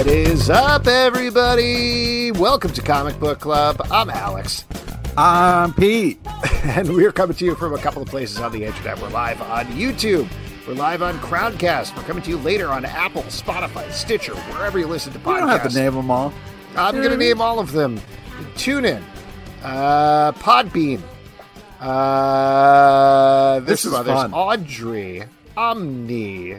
What is up, everybody? Welcome to Comic Book Club. I'm Alex. I'm Pete. And we're coming to you from a couple of places on the internet. We're live on YouTube. We're live on Crowdcast. We're coming to you later on Apple, Spotify, Stitcher, wherever you listen to podcasts. You don't have to name them all. I'm going to name all of them. TuneIn, uh, Podbean, uh, This is others. fun. Audrey, Omni.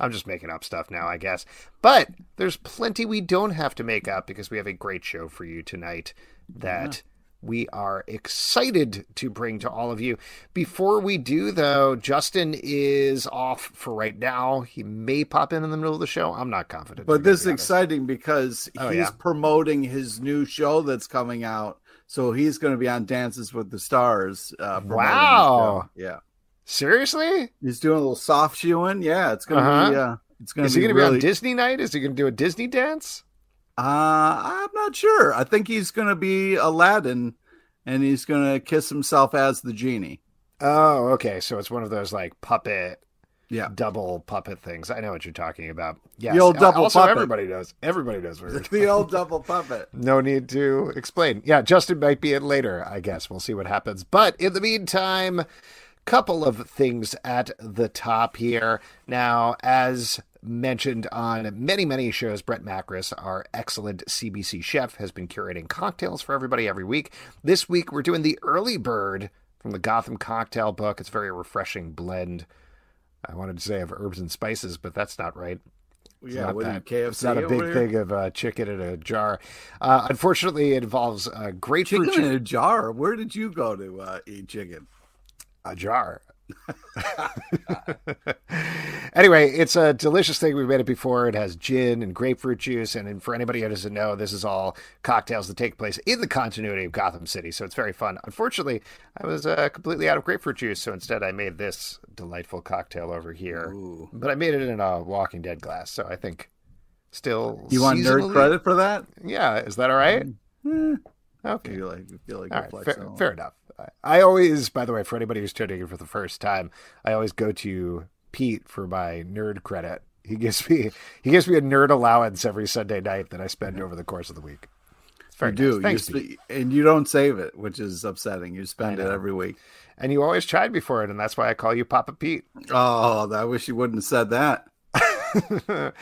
I'm just making up stuff now, I guess. But there's plenty we don't have to make up because we have a great show for you tonight that we are excited to bring to all of you. Before we do, though, Justin is off for right now. He may pop in in the middle of the show. I'm not confident. But this is be exciting because Oh, he's yeah. promoting his new show that's coming out. So he's going to be on Dances with the Stars. Uh, Wow. Yeah. Seriously? He's doing a little soft shoeing. Yeah. It's to Uh-huh. be. Uh, it's gonna. Is to he going to be on Disney night? Is he to do a Disney dance? Uh, I'm not sure. I think he's to be Aladdin and he's to kiss himself as the genie. Oh, okay. So it's one of those like puppet, Yeah. double puppet things. I know what you're talking about. Yes. The old double also, puppet. everybody knows. Everybody knows The old double puppet. No need to explain. Yeah, Justin might be in later, I guess. We'll see what happens. But in the meantime, couple of things at the top here. Now, as mentioned on many, many shows, Brett Macris, our excellent CBC chef, has been curating cocktails for everybody every week. This week, we're doing the Early Bird from the Gotham Cocktail book. It's a very refreshing blend. I wanted to say of herbs and spices, but that's not right. It's Yeah. not What are you, that. KFC? It's not a big thing of uh, chicken in a jar. Uh, unfortunately, it involves uh, grapefruit Chicken in a jar. Where did you go to uh, eat chicken? A jar. anyway, it's a delicious thing. We've made it before. It has gin and grapefruit juice. And for anybody who doesn't know, this is all cocktails that take place in the continuity of Gotham City. So it's very fun. Unfortunately, I was uh, completely out of grapefruit juice. So instead, I made this delightful cocktail over here. Ooh. But I made it in a Walking Dead glass. So I think still. You want nerd credit for that? Yeah. Is that all right? I Okay. feel like I feel like All right, fair, fair enough. I- always, by the way, for anybody who's tuning in for the first time, I always go to Pete for my nerd credit. He gives me he gives me a nerd allowance every Sunday night that I spend over the course of the week. Very You do, nice. Thanks, you sp- and you don't save it, which is upsetting. You spend it every week. And you always tried me for it, and that's why I call you Papa Pete. Oh, I wish you wouldn't have said that.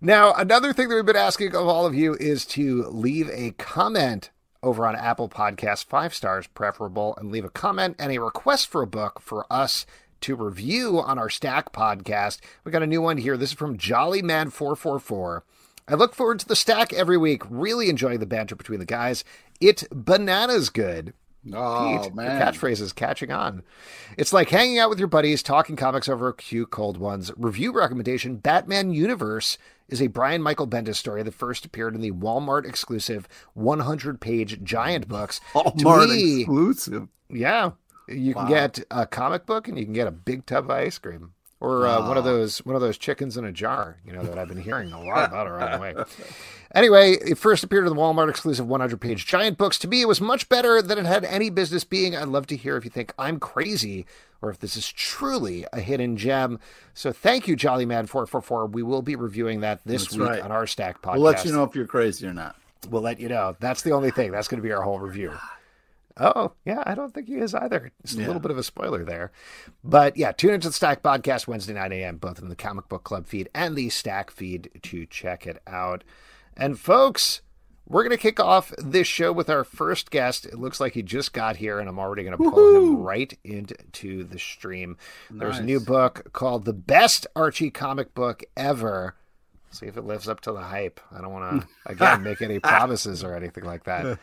now, another thing that we've been asking of all of you is to leave a comment over on Apple Podcasts, five stars preferable, and leave a comment and a request for a book for us to review on our Stack podcast. We got a new one here. This is from Jolly Man 444. I look forward to the stack every week. Really enjoying the banter between the guys. It bananas good. Oh Pete, man, catchphrase is catching on. It's like hanging out with your buddies, talking comics over a few cold ones. Review recommendation Batman Universe is a Brian Michael Bendis story that first appeared in the Walmart exclusive 100 page giant books. Walmart me- exclusive. Yeah. You can Wow. get a comic book and you can get a big tub of ice cream. Or uh, one of Ah. those one of those chickens in a jar, you know, that I've been hearing a lot about around the way. Anyway, it first appeared in the Walmart exclusive 100 page giant books. To me, it was much better than it had any business being. I'd love to hear if you think I'm crazy or if this is truly a hidden gem. So thank you, Jolly Man 444. We will be reviewing that this That's week right. on our Stack podcast. We'll let you know if you're crazy or not. We'll let you know. That's the only thing. That's going to be our whole review. Oh, yeah, I don't think he is either. Just a Yeah. little bit of a spoiler there. But yeah, tune into the Stack Podcast Wednesday, 9 a.m., both in the Comic Book Club feed and the Stack feed to check it out. And folks, we're going to kick off this show with our first guest. It looks like he just got here, and I'm already going to pull him right into the stream. There's a new book called The Best Archie Comic Book Ever. See if it lives up to the hype. I don't want to, again, make any promises or anything like that.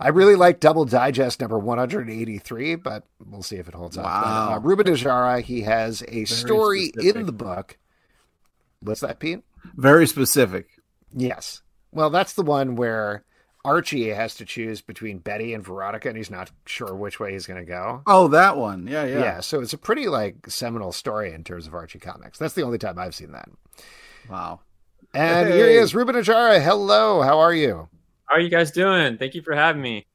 I really like Double Digest number 183, but we'll see if it holds up. But, Wow. uh, Ruben Najera, he has a story in the book. What's that, Pete? Very specific. Yes. Well, that's the one where Archie has to choose between Betty and Veronica, and he's not sure which way he's going to go. Oh, that one. Yeah, yeah. Yeah. so it's a pretty like seminal story in terms of Archie comics. That's the only time I've seen that. Wow. And here he is, Ruben Najera. Hello, how are you? How are you guys doing? Thank you for having me.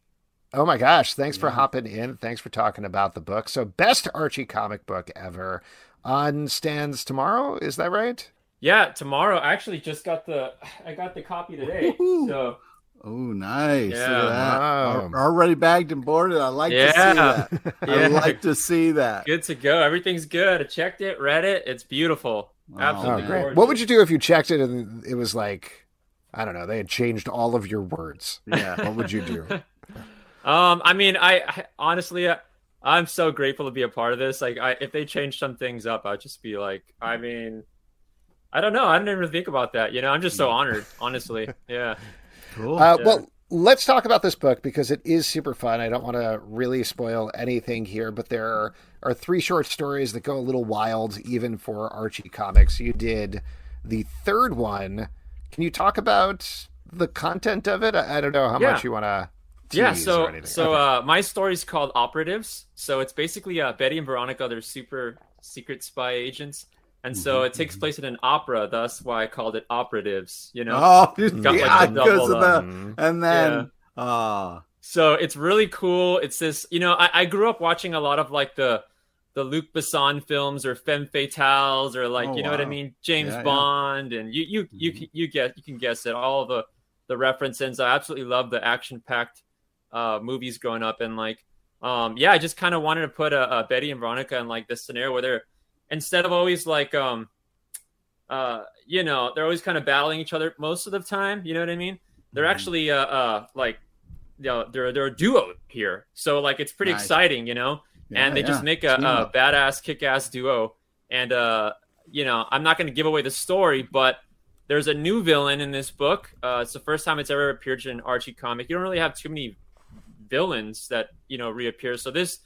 Oh my gosh, thanks for hopping in. Thanks for talking about the book. So, best Archie comic book ever on stands tomorrow, is that right? Yeah, tomorrow. I actually just got the I got the copy today. Woohoo. So Oh, nice. Yeah. that. Wow. Already bagged and boarded. I like to see Yeah. that. I like to see that. good to go. Everything's good. I checked it, read it. It's beautiful. Oh, Absolutely man. great. gorgeous. What would you do if you checked it and it was like, I don't know, they had changed all of your words? Yeah. What would you do? Um, I mean, I, I honestly, I, I'm so grateful to be a part of this. Like, I, if they change some things up, I'd just be like, I mean, I don't know. I didn't even think about that. You know, I'm just so honored. Honestly, yeah. Cool. Uh, Yeah. Well, let's talk about this book because it is super fun. I don't want to really spoil anything here, but there are, are three short stories that go a little wild, even for Archie Comics. You did the third one. Can you talk about the content of it? I, I don't know how Yeah. much you want to. yeah so anything. so Okay. uh my story's called operatives so it's basically uh betty and veronica they're super secret spy agents and so Mm-hmm, it takes place in an opera thus why i called it operatives you know oh, Got, like, yeah, the because double, of uh, that. Mhm. And then, uh, so it's really cool it's this you know I, I grew up watching a lot of like the the Luc Besson films or Femme Fatales or like Oh, you know what I mean James Yeah, yeah. Bond and you you you Mhm. you get you can guess it all the the references I absolutely love the action packed uh movies growing up and like um yeah I just kind of wanted to put a, a Betty and Veronica in like this scenario where they're instead of always like um uh you know they're always kind of battling each other most of the time you know what I mean? They're Mhm. actually uh uh like you know they're they're a duo here. So like it's pretty Nice. exciting you know? Yeah, and they yeah. just make a, a badass kick-ass duo. And uh you know i'm not going to give away the story but there's a new villain in this book. Uh it's the first time it's ever appeared in an archie comic. You don't really have too many villains that you know reappear. So this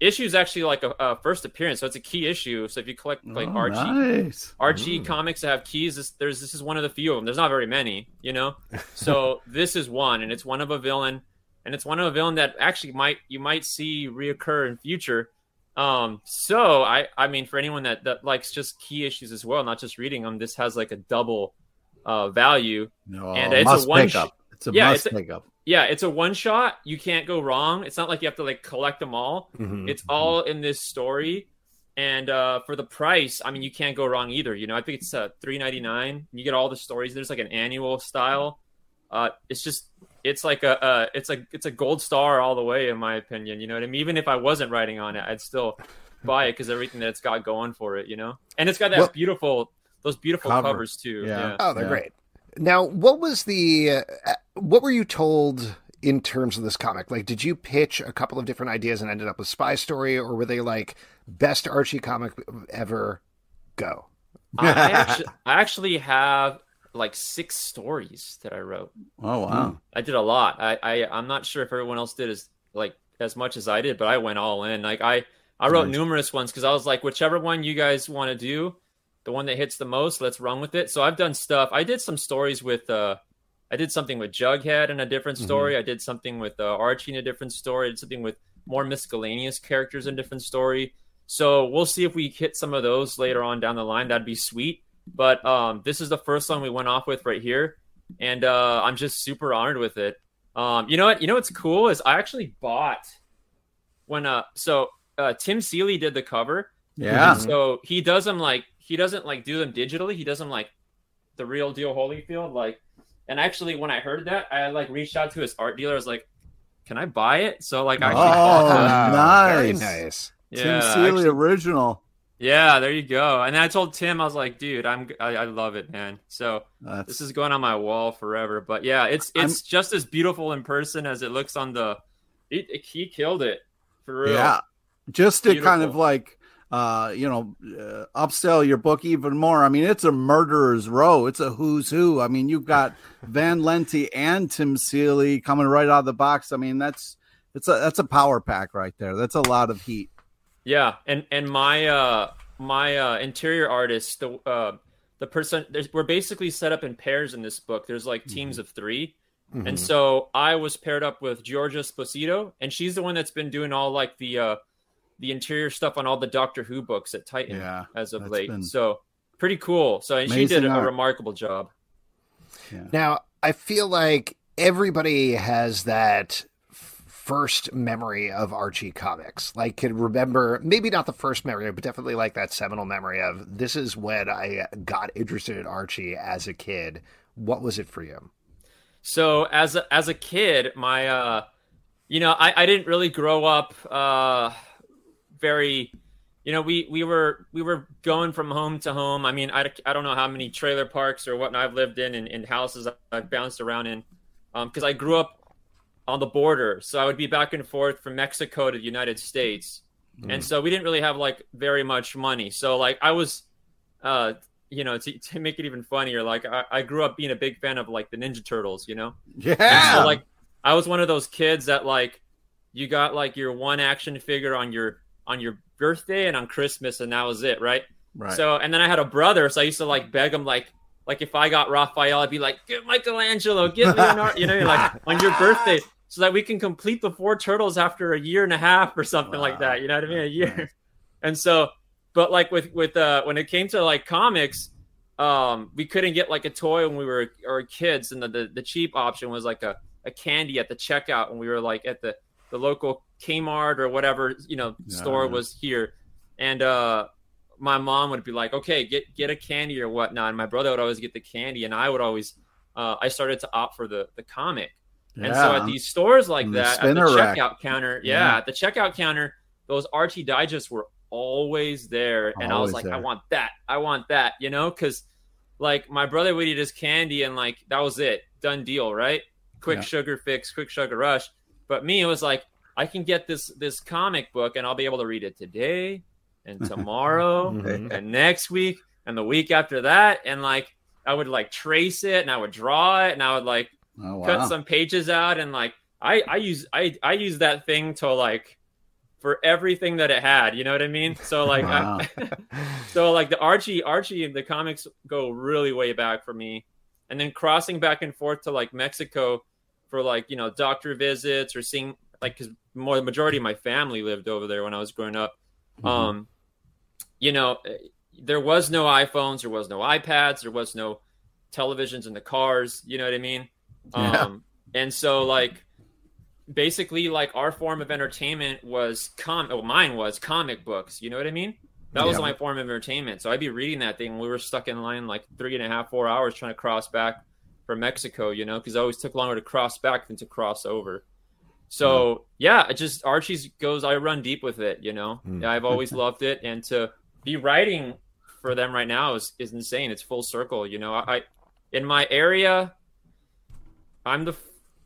issue is actually like a, a first appearance so it's a key issue so if you collect like Oh, archie Nice. Archie Ooh. comics that have keys. This, there's this is one of the few of them. There's not very many, you know. So this is one, and it's one of a villain, and it's one of a villain that actually might you might see reoccur in future. Um, so I I mean, for anyone that that likes just key issues as well, not just reading them, this has like a double uh, value. No, And it's a must one pick sh- up. It's a Yeah, must it's a- pick up. Yeah, it's a one shot. You can't go wrong. It's not like you have to like collect them all. Mhm. It's all in this story. And uh, for the price, I mean, you can't go wrong either. You know, I think it's uh, three ninety nine. You get all the stories. There's like an annual style. Uh, it's just, it's like a, uh, it's a, it's a gold star all the way, in my opinion. You know what I mean? Even if I wasn't writing on it, I'd still buy it because everything that it's got going for it. You know, and it's got that Well- beautiful, those beautiful Cover. covers too. Yeah. yeah. Oh, they're Yeah. great. Now, what was the uh, what were you told in terms of this comic? Like, did you pitch a couple of different ideas and ended up with Spy Story, or were they like best Archie comic ever? Go. I, I actually, I actually have like six stories that I wrote. Oh wow. I did a lot. I, I I'm not sure if everyone else did as like as much as I did, but I went all in. Like I I wrote Nice. numerous ones because I was like, whichever one you guys want to do, the one that hits the most, let's run with it. So I've done stuff. I did some stories with uh, I did something with Jughead in a different story. I did something with uh, Archie in a different story. I did something with more miscellaneous characters in a different story. So we'll see if we hit some of those later on down the line. That'd be sweet. But um, this is the first one we went off with right here, and uh, I'm just super honored with it. Um, you know what? You know what's cool is I actually bought when uh so uh, Tim Seeley did the cover. Yeah. So he does them like he doesn't like do them digitally. He does them like the real deal Holyfield. Like, and actually, when I heard that, I like reached out to his art dealer. I was like, "Can I buy it?" So like, I actually bought Oh, the- Very nice. nice. yeah, Tim I Seeley actually- original. yeah, there you go. And then I told Tim, I was like, "Dude, I'm I, I love it, man." So That's, this is going on my wall forever. But yeah, it's I'm- it's just as beautiful in person as it looks on the. It, it- he killed it for real. yeah. Just to kind of like uh you know uh, upsell your book even more. I mean it's a murderer's row. It's a who's who. I mean you've got Van Lente and tim seeley coming right out of the box. I mean that's it's a that's a power pack right there. That's a lot of heat. Yeah, and and my uh my uh interior artist, the uh the person there's we're basically set up in pairs in this book. There's like teams of 3 And so I was paired up with Giorgia Sposito, and she's the one that's been doing all like the uh the interior stuff on all the Doctor Who books at Titan Yeah, as of late. been So pretty cool. So and she amazing did a, art. remarkable job. Now, I feel like everybody has that first memory of Archie comics. Like, can remember, maybe not the first memory, but definitely like that seminal memory of this is when I got interested in Archie as a kid. What was it for you? So as a, as a kid, my uh, you know, I, I didn't really grow up uh, very, you know, we we were we were going from home to home. I mean, I, I don't know how many trailer parks or whatnot I've lived in and, and houses I've bounced around in, because I grew up on the border, so I would be back and forth from Mexico to the United States, and so we didn't really have like very much money. So like I was, uh, you know, to, to make it even funnier, like I, I grew up being a big fan of like the Ninja Turtles, you know. Yeah so like I was one of those kids that like you got like your one action figure on your on your birthday and on Christmas and that was it, right? right So and then I had a brother, so I used to like beg him like like if I got Raphael, I'd be like, get Michelangelo, get Leonardo, you know, like on your birthday, so that we can complete the four turtles after a year and a half or something like that. You know what I mean? A year. And so, but like with with uh when it came to like comics, um, we couldn't get like a toy when we were or kids, and the, the the cheap option was like a a candy at the checkout when we were like at the the local Kmart or whatever you know store Yeah. was here, and uh my mom would be like, "Okay, get get a candy or whatnot." And my brother would always get the candy, and I would always, uh, I started to opt for the the comic. And so at these stores like And the that, at the rack. checkout counter, yeah, Yeah. at the checkout counter, those Archie digests were always there, and I was like, there. I want that, I want that, you know, because like my brother would eat his candy, and like that was it, done deal, right? Quick Yeah. sugar fix, quick sugar rush. But me, it was like I can get this this comic book, and I'll be able to read it today and tomorrow and next week and the week after that. And like i would like trace it and i would draw it and i would like oh, wow. cut some pages out. And like i i use i i use that thing to like for everything that it had. You know what i mean? So like Wow. I, so like the archie archie and the comics go really way back for me. And then crossing back and forth to like mexico for like you know doctor visits or seeing like because more the majority of my family lived over there when i was growing up. Um you know there was no iphones there was no ipads there was no televisions in the cars you know what i mean? Yeah. um and so like basically like our form of entertainment was com oh, mine was comic books you know what i mean? That was Yeah. my form of entertainment. So i'd be reading that thing we were stuck in line like three and a half four hours trying to cross back from mexico you know because it always took longer to cross back than to cross over so yeah. it just archie's goes i run deep with it you know? Mm. i've always loved it and to be writing for them right now is, is insane. It's full circle you know? I, I in my area i'm the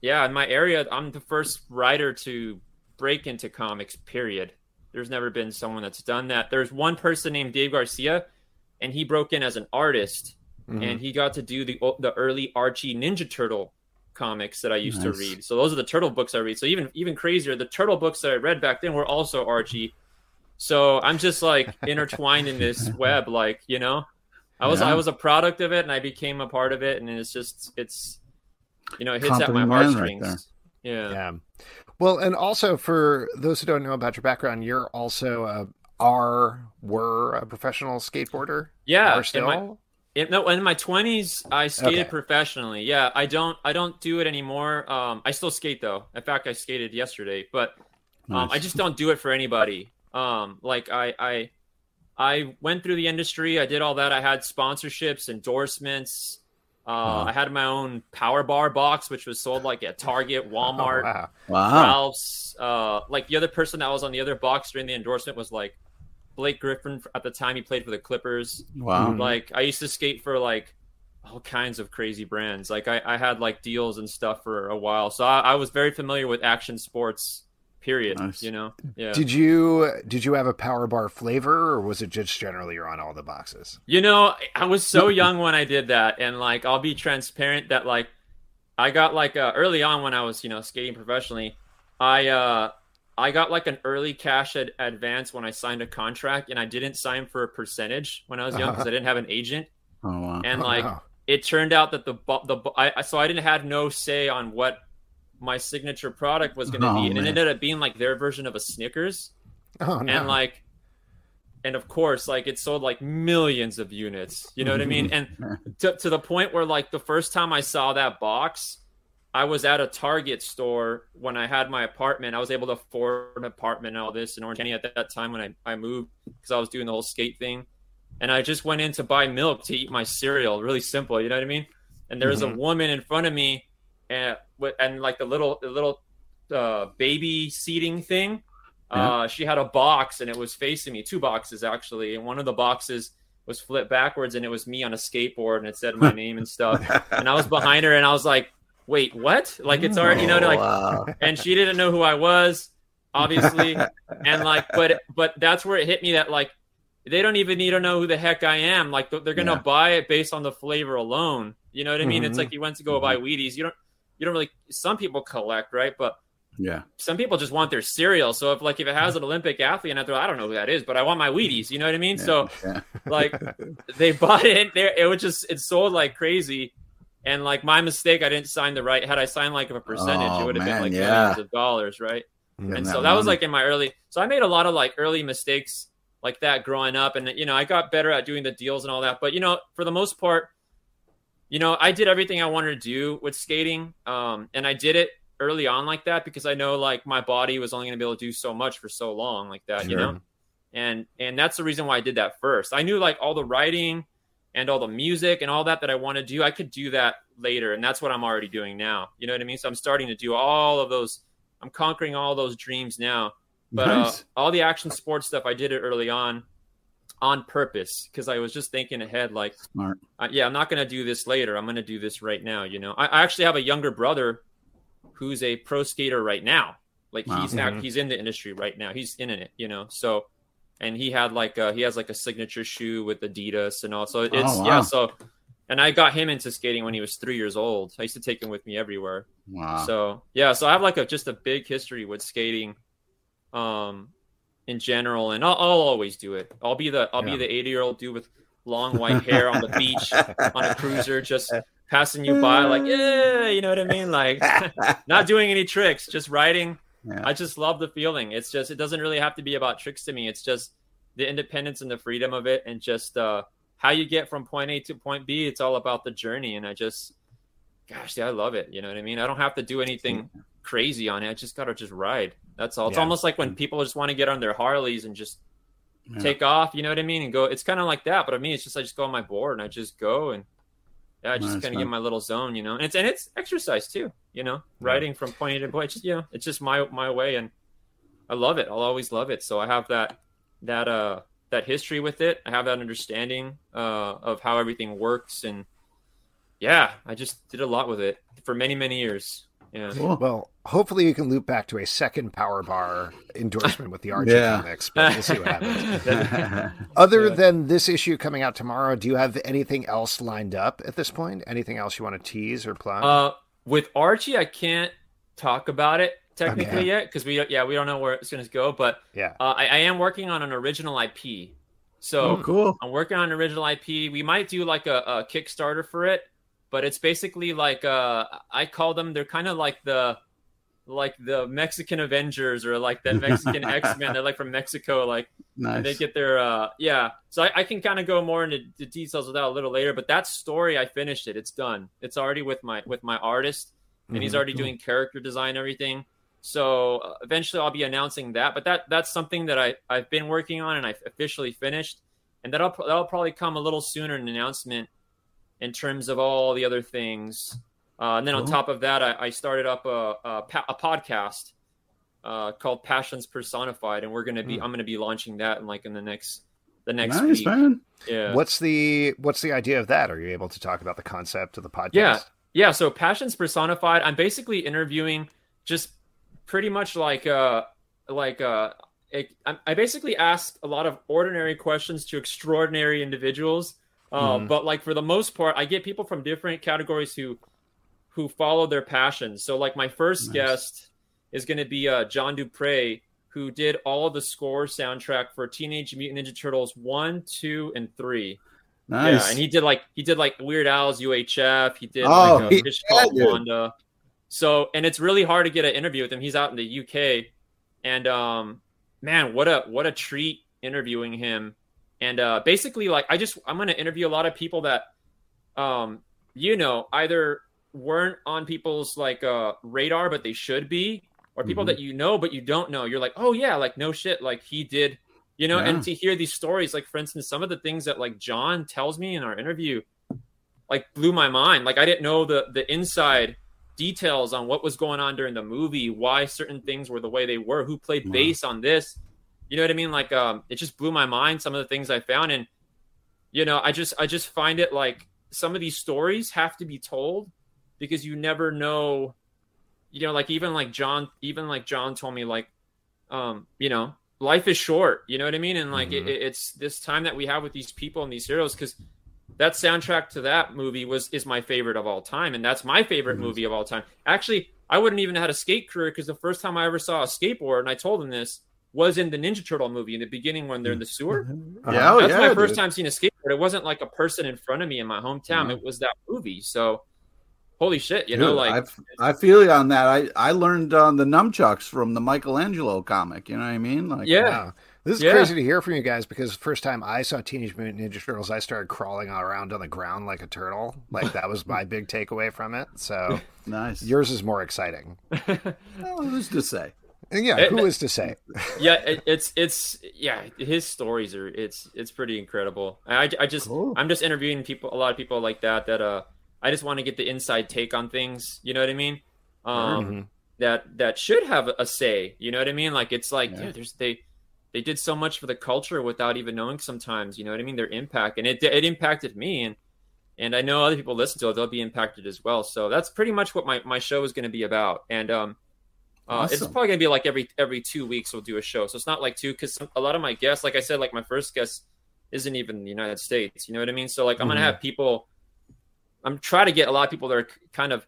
yeah in my area i'm the first writer to break into comics period. There's never been someone that's done that. There's one person named dave garcia and he broke in as an artist Mhm. and he got to do the the early archie ninja turtle comics that i used to read so those are the turtle books i read so even even crazier the turtle books that i read back then were also archie so i'm just like intertwined in this web like you know i was Yeah. i was a product of it and i became a part of it and it's just it's you know it hits at my man right heartstrings yeah Yeah. Well, and also for those who don't know about your background, you're also a are were a professional skateboarder? Yeah, Are in still? My- In, no, in my twenties, I skated Okay. professionally. Yeah, I don't, I don't do it anymore. Um, I still skate though. In fact, I skated yesterday, but um, I just don't do it for anybody. Um, like I, I, I went through the industry. I did all that. I had sponsorships, endorsements. Uh, Wow. I had my own power bar box, which was sold like at Target, Oh, Walmart, wow. Wow. Ralph's. Uh, like the other person that was on the other box during the endorsement was like Blake Griffin. At the time, he played for the Clippers. Wow. Like I used to skate for like all kinds of crazy brands. Like I, I had like deals and stuff for a while, so I, I was very familiar with action sports. Period. Nice. You know. Yeah. Did you did you have a power bar flavor, or was it just generally you're on all the boxes? You know, I was so young when I did that, and like I'll be transparent that like I got like uh, early on when I was you know skating professionally, I uh I got like an early cash ad- advance when I signed a contract, and I didn't sign for a percentage when I was young because I didn't have an agent, Oh wow. and Oh, like wow. it turned out that the bu- the I so I didn't have no say on what my signature product was going to Oh, be, and it ended up being like their version of a Snickers oh no. and like and of course like it sold like millions of units you know what i mean and to, to the point where like the first time i saw that box i was at a target store when i had my apartment. I was able to afford an apartment and all this in orange county at that time when i, I moved because i was doing the whole skate thing. And i just went in to buy milk to eat my cereal really simple you know what i mean? And there was a woman in front of me and with and like the little the little uh, baby seating thing. Uh, she had a box and it was facing me, two boxes actually, and one of the boxes was flipped backwards and it was me on a skateboard and it said my name and stuff. And I was behind her and I was like, "Wait, what?" Like it's already, you know, Oh, like, wow. and she didn't know who I was, obviously, and like, but but that's where it hit me that like they don't even need to know who the heck I am. Like they're gonna Yeah. buy it based on the flavor alone. You know what I mean? It's Mhm. like you went to go buy Wheaties. You don't you don't really. Some people collect, right? But Yeah. some people just want their cereal. So if like if it has an Olympic athlete and they're I don't know who that is, but I want my Wheaties. You know what I mean? So Yeah. like they bought it there. It was just it sold like crazy. And like my mistake, I didn't sign the right. Had I signed like a percentage, Oh, it would have been like yeah. millions of dollars, right? And that so that was like in my early. So I made a lot of like early mistakes like that growing up, and you know I got better at doing the deals and all that. But you know, for the most part, you know, I did everything I wanted to do with skating, um, and I did it early on like that because I know like my body was only going to be able to do so much for so long like that, you know. And and that's the reason why I did that first. I knew like all the writing and all the music and all that that I want to do, I could do that later, and that's what I'm already doing now. You know what I mean? So I'm starting to do all of those. I'm conquering all those dreams now. But Nice. uh, all the action sports stuff, I did it early on, on purpose because I was just thinking ahead. Like, Smart. uh, yeah, I'm not going to do this later. I'm going to do this right now. You know, I, I actually have a younger brother who's a pro skater right now. Like Wow. he's act, he's in the industry right now. He's in it. You know, so and he had like a, he has like a signature shoe with Adidas and all. So it's Oh, wow. yeah. So and I got him into skating when he was three years old. I used to take him with me everywhere. Wow. So yeah, so I have like a just a big history with skating, um, in general, and I'll, I'll always do it. I'll be the I'll Yeah. be the eighty year old dude with long white hair on the beach on a cruiser, just passing you by, like yeah, you know what I mean, like not doing any tricks, just riding. Yeah. I just love the feeling. It's just it doesn't really have to be about tricks to me. It's just the independence and the freedom of it, and just uh, how you get from point A to point B. It's all about the journey, and I just, gosh, yeah, I love it. You know what I mean? I don't have to do anything crazy on it. I just gotta just ride. That's all. It's Yeah. almost like when people just want to get on their Harleys and just Yeah. take off. You know what I mean? And go. It's kind of like that, but I mean, it's just I just go on my board and I just go and yeah, I just kind of get my little zone. You know, and it's and it's exercise too. You know, riding from point A to point. Just you know, it's just my my way, and I love it. I'll always love it. So I have that that uh that history with it. I have that understanding uh of how everything works, and yeah, I just did a lot with it for many many years. Yeah. Well, hopefully you can loop back to a second power bar endorsement with the Archie Yeah. comics, but we'll see what happens. Other Yeah. than this issue coming out tomorrow, do you have anything else lined up at this point? Anything else you want to tease or plug? Uh, with Archie, I can't talk about it technically Okay. yet because we yeah we don't know where it's going to go. But yeah. uh, I, I am working on an original IP, so oh, cool. I'm working on an original IP. We might do like a, a Kickstarter for it, but it's basically like uh I call them they're kind of like the like the Mexican Avengers or like the Mexican X Men. They're like from Mexico, like Nice. they get their uh yeah. So I, I can kind of go more into the details of that a little later. But that story, I finished it. It's done. It's already with my with my artist, and he's Mhm. already doing character design, everything. So uh, eventually, I'll be announcing that. But that that's something that I I've been working on, and I've officially finished, and that'll that'll probably come a little sooner an announcement in terms of all the other things. Uh, and then on Cool. top of that, I, I started up a, a, a podcast uh, called Passions Personified, and we're gonna be I'm gonna be launching that in like in the next the next nice, week. man. Yeah. What's the what's the idea of that? Are you able to talk about the concept of the podcast? Yeah. Yeah, so Passions Personified, I'm basically interviewing just pretty much like uh like uh it, I I basically ask a lot of ordinary questions to extraordinary individuals. Uh, Mhm. But like for the most part, I get people from different categories who who follow their passions. So like my first Nice. guest is going to be uh, John Du Prez, who did all of the score soundtrack for Teenage Mutant Ninja Turtles one, two, and three. Nice. Yeah, and he did like he did like Weird Al's UHF. He did Oh, like a yeah. Wanda. So and it's really hard to get an interview with him. He's out in the UK, and um, man, what a what a treat interviewing him. And uh, basically, like I just I'm gonna interview a lot of people that, um, you know, either weren't on people's like uh radar, but they should be, or people Mhm. that you know but you don't know. You're like, oh yeah, like no shit, like he did you know Yeah. and to hear these stories like for instance some of the things that like john tells me in our interview like blew my mind like i didn't know the the inside details on what was going on during the movie why certain things were the way they were who played Wow. bass on this you know what i mean like um it just blew my mind some of the things i found and you know i just i just find it like some of these stories have to be told because you never know you know like even like john even like john told me like um you know life is short you know what i mean and like Mhm. it, it's this time that we have with these people and these heroes because that soundtrack to that movie was is my favorite of all time and that's my favorite Mhm. movie of all time actually i wouldn't even have had a skate career because the first time i ever saw a skateboard and i told him this was in the ninja turtle movie in the beginning when they're in the sewer Yeah, oh, that's yeah, my first dude. time seeing a skateboard it wasn't like a person in front of me in my hometown Mhm. it was that movie so holy shit you know like I, I feel you on that. I I learned uh, the nunchucks from the Michelangelo comic. You know what I mean? Like, Yeah. Wow. This is Yeah. crazy to hear from you guys because the first time I saw Teenage Mutant Ninja Turtles, I started crawling around on the ground like a turtle. Like that was my big takeaway from it. So nice. yours is more exciting. Well, who's to say? And yeah, It- who is to say? yeah it, it's it's yeah his stories are it's it's pretty incredible i, I just Cool. i'm just interviewing people a lot of people like that that uh i just want to get the inside take on things you know what i mean um Mhm. that that should have a say you know what i mean like it's like Yeah. dude there's they they did so much for the culture without even knowing sometimes you know what i mean their impact and it it impacted me and and i know other people listen to it they'll be impacted as well so that's pretty much what my my show is going to be about and um uh, It's probably gonna be like every every two weeks we'll do a show, so it's not like two because a lot of my guests, like I said, like my first guest isn't even the United States. You know what I mean? So like I'm gonna Mhm. have people. I'm trying to get a lot of people that are kind of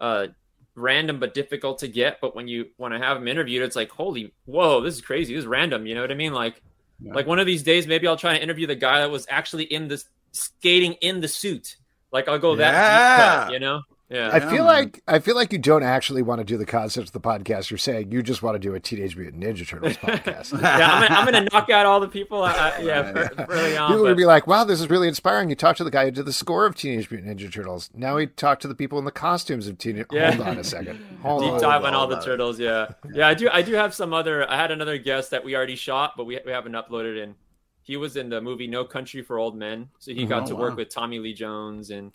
uh, random but difficult to get. But when you when I have them interviewed, it's like holy whoa, this is crazy. This is random. You know what I mean? Like Yeah. like one of these days, maybe I'll try to interview the guy that was actually in the skating in the suit. Like I'll go that Yeah. cut, you know? Yeah. I feel man. like I feel like you don't actually want to do the concept of the podcast. You're saying you just want to do a Teenage Mutant Ninja Turtles podcast. yeah, I'm gonna, I'm gonna knock out all the people. I, uh, I, uh, yeah, Yeah. early on. People but- would be like, "Wow, this is really inspiring." You talked to the guy who did the score of Teenage Mutant Ninja Turtles. Now we talked to the people in the costumes of Teenage. Yeah. Hold on a second. Hold deep on. dive on all the turtles. Yeah, yeah. I do. I do have some other. I had another guest that we already shot, but we we haven't uploaded. And he was in the movie No Country for Old Men, so he mm-hmm. got Oh, to work with Tommy Lee Jones, and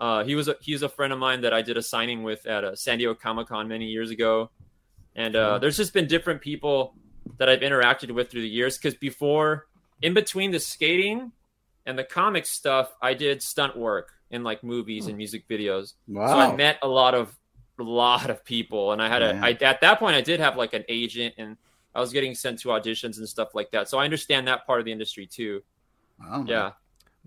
uh, he was a, he's a friend of mine that I did a signing with at a San Diego Comic Con many years ago. And uh, there's just been different people that I've interacted with through the years. Because before, in between the skating and the comic stuff, I did stunt work in like movies and music videos. Wow. So I met a lot of a lot of people, and I had a Yeah. At that point I did have like an agent, and I was getting sent to auditions and stuff like that. So I understand that part of the industry too. Wow. Yeah.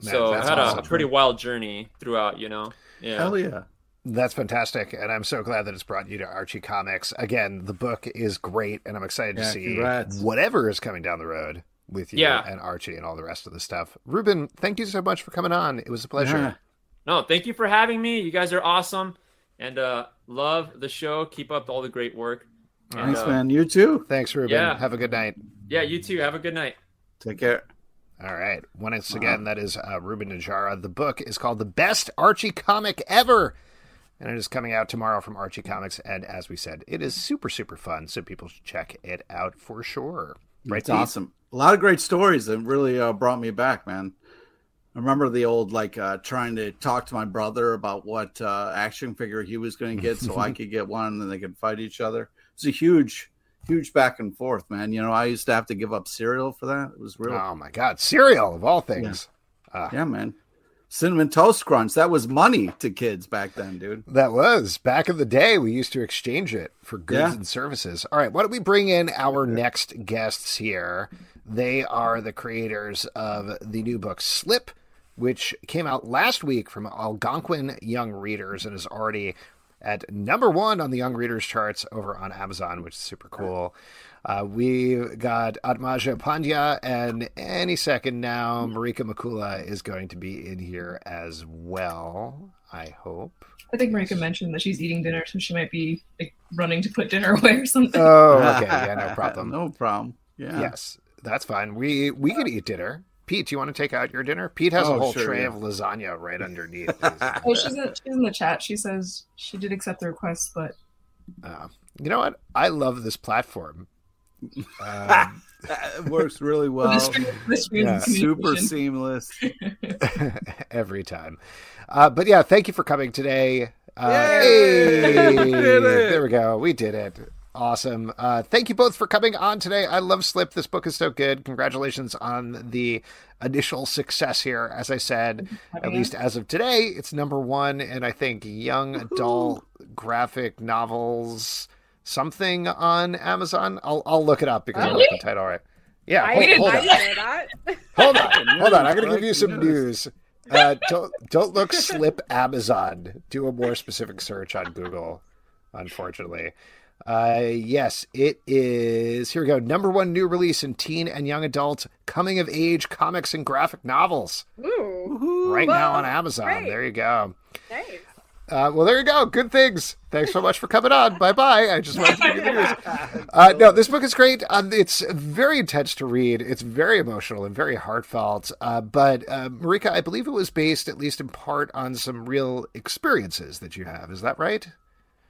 Man, so I had a, awesome. a pretty wild journey throughout. You know. Yeah. Hell yeah. That's fantastic, and I'm so glad that it's brought you to Archie Comics. Again, the book is great, and I'm excited to see congrats. whatever is coming down the road with you Yeah. and Archie and all the rest of the stuff. Ruben, thank you so much for coming on. It was a pleasure. Yeah. No, thank you for having me. You guys are awesome. And uh, love the show. Keep up all the great work. And, Thanks, uh, man. You too. Thanks, Ruben. Yeah. Have a good night. Yeah, you too. Have a good night. Take care. All right. Once again, that is uh, Ruben Najera. The book is called The Best Archie Comic Ever. And it is coming out tomorrow from Archie Comics. And as we said, it is super, super fun. So people should check it out for sure. Right, It's awesome. A lot of great stories that really uh, brought me back, man. I remember the old like uh, trying to talk to my brother about what uh, action figure he was going to get, so I could get one, and they could fight each other. It's a huge, huge back and forth, man. You know, I used to have to give up cereal for that. It was real. Oh, my God. Cereal, of all things. Ah. Yeah, man. Cinnamon Toast Crunch. That was money to kids back then, dude. That was back in the day. We used to exchange it for goods Yeah. and services. All right, why don't we bring in our next guests here? They are the creators of the new book Slip, which came out last week from Algonquin Young Readers and is already at number one on the Young Readers charts over on Amazon, which is super cool. Uh, we got Aatmaja Pandya, and any second now, Marika McCoola is going to be in here as well. I hope. I think Marika mentioned that she's eating dinner, so she might be like running to put dinner away or something. Oh, okay. Yeah, no problem. no problem. Yeah. Yes, that's fine. We we can eat dinner. Pete, do you want to take out your dinner? Pete has a Oh, whole sure, tray yeah. of lasagna right underneath. his- oh, she's in, she's in the chat. She says she did accept the request, but uh, you know what? I love this platform. Um, It works really well. the stream, the stream yeah, Super seamless. every time. Uh, but yeah, thank you for coming today. Uh, Yay! hey, We did it. there we go. We did it. Awesome. Uh, thank you both for coming on today. I love Slip. This book is so good. Congratulations on the initial success here. As I said, at least as of today, it's number one. And I think young adult graphic novels something on Amazon. I'll, I'll look it up because I Really? like the title right. Yeah, I, hold, hold on. Hold on, hold on. I'm gonna give you some news. Uh, don't don't look slip Amazon. Do a more specific search on Google. Unfortunately, uh, yes, it is. Here we go. Number one new release in teen and young adult coming of age comics and graphic novels Ooh, right now on Amazon. great. There you go. nice. Uh, well, there you go. Good things. Thanks so much for coming on. Bye bye. I just wanted to give you the news. Uh, no, this book is great. Um, it's very intense to read. It's very emotional and very heartfelt. Uh, but uh, Marika, I believe it was based, at least in part, on some real experiences that you have. Is that right?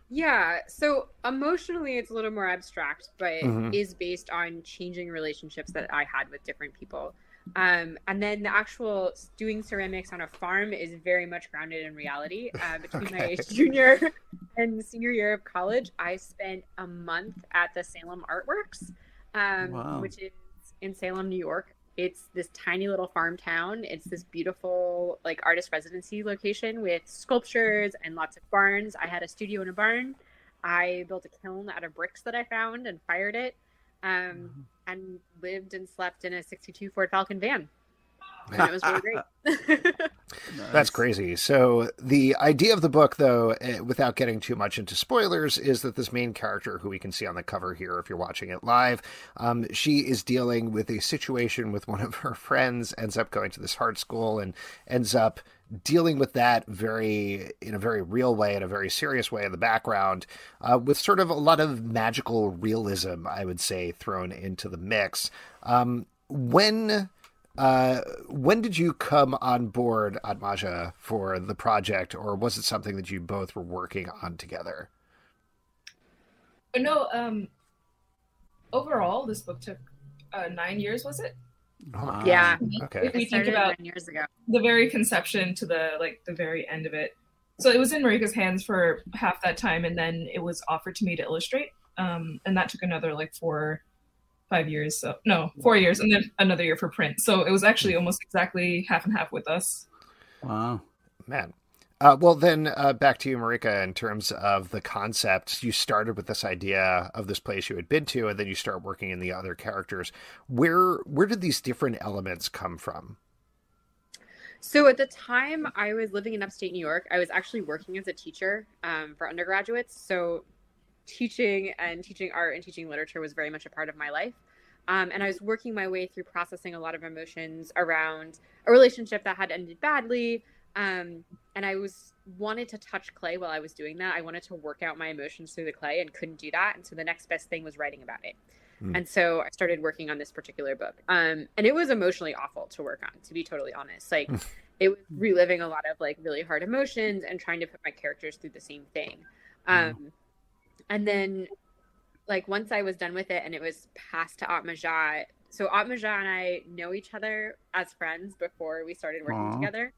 Yeah, so emotionally it's a little more abstract, but Mhm. is based on changing relationships that I had with different people. Um, and then the actual doing ceramics on a farm is very much grounded in reality. Uh, between my junior and senior year of college, I spent a month at the Salem Artworks, um, Wow. which is in Salem, New York. It's this tiny little farm town. It's this beautiful like artist residency location with sculptures and lots of barns. I had a studio in a barn. I built a kiln out of bricks that I found and fired it, um, and lived and slept in a '62 Ford Falcon van. And it was really great. That's crazy. So the idea of the book, though, eh, without getting too much into spoilers, is that this main character, who we can see on the cover here, if you're watching it live, um, she is dealing with a situation with one of her friends, ends up going to this hard school, and ends up dealing with that very in a very real way, in a very serious way in the background, uh, with sort of a lot of magical realism, I would say, thrown into the mix. Um, when uh, when did you come on board, Aatmaja, for the project, or was it something that you both were working on together? No, um, overall, this book took uh, nine years. Was it? Wow. yeah, Okay. If we think about nine years ago. the very conception to the like the very end of it. So it was in Marika's hands for half that time, and then it was offered to me to illustrate, um, and that took another like four, five years. So no, four years, and then another year for print. So it was actually almost exactly half and half with us. Wow. Man. Uh, well, then uh, back to you, Marika, in terms of the concept. You started with this idea of this place you had been to, and then you start working in the other characters. Where where did these different elements come from? So at the time I was living in upstate New York, I was actually working as a teacher um, for undergraduates. So teaching and teaching art and teaching literature was very much a part of my life. Um, and I was working my way through processing a lot of emotions around a relationship that had ended badly. Um, and I was wanted to touch clay while I was doing that. I wanted to work out my emotions through the clay and couldn't do that. And so the next best thing was writing about it. Mm. And so I started working on this particular book. Um, and it was emotionally awful to work on, to be totally honest. Like it was reliving a lot of like really hard emotions and trying to put my characters through the same thing. Um, and then like once I was done with it and it was passed to Aatmaja, so Aatmaja and I know each other as friends before we started working Aw. together.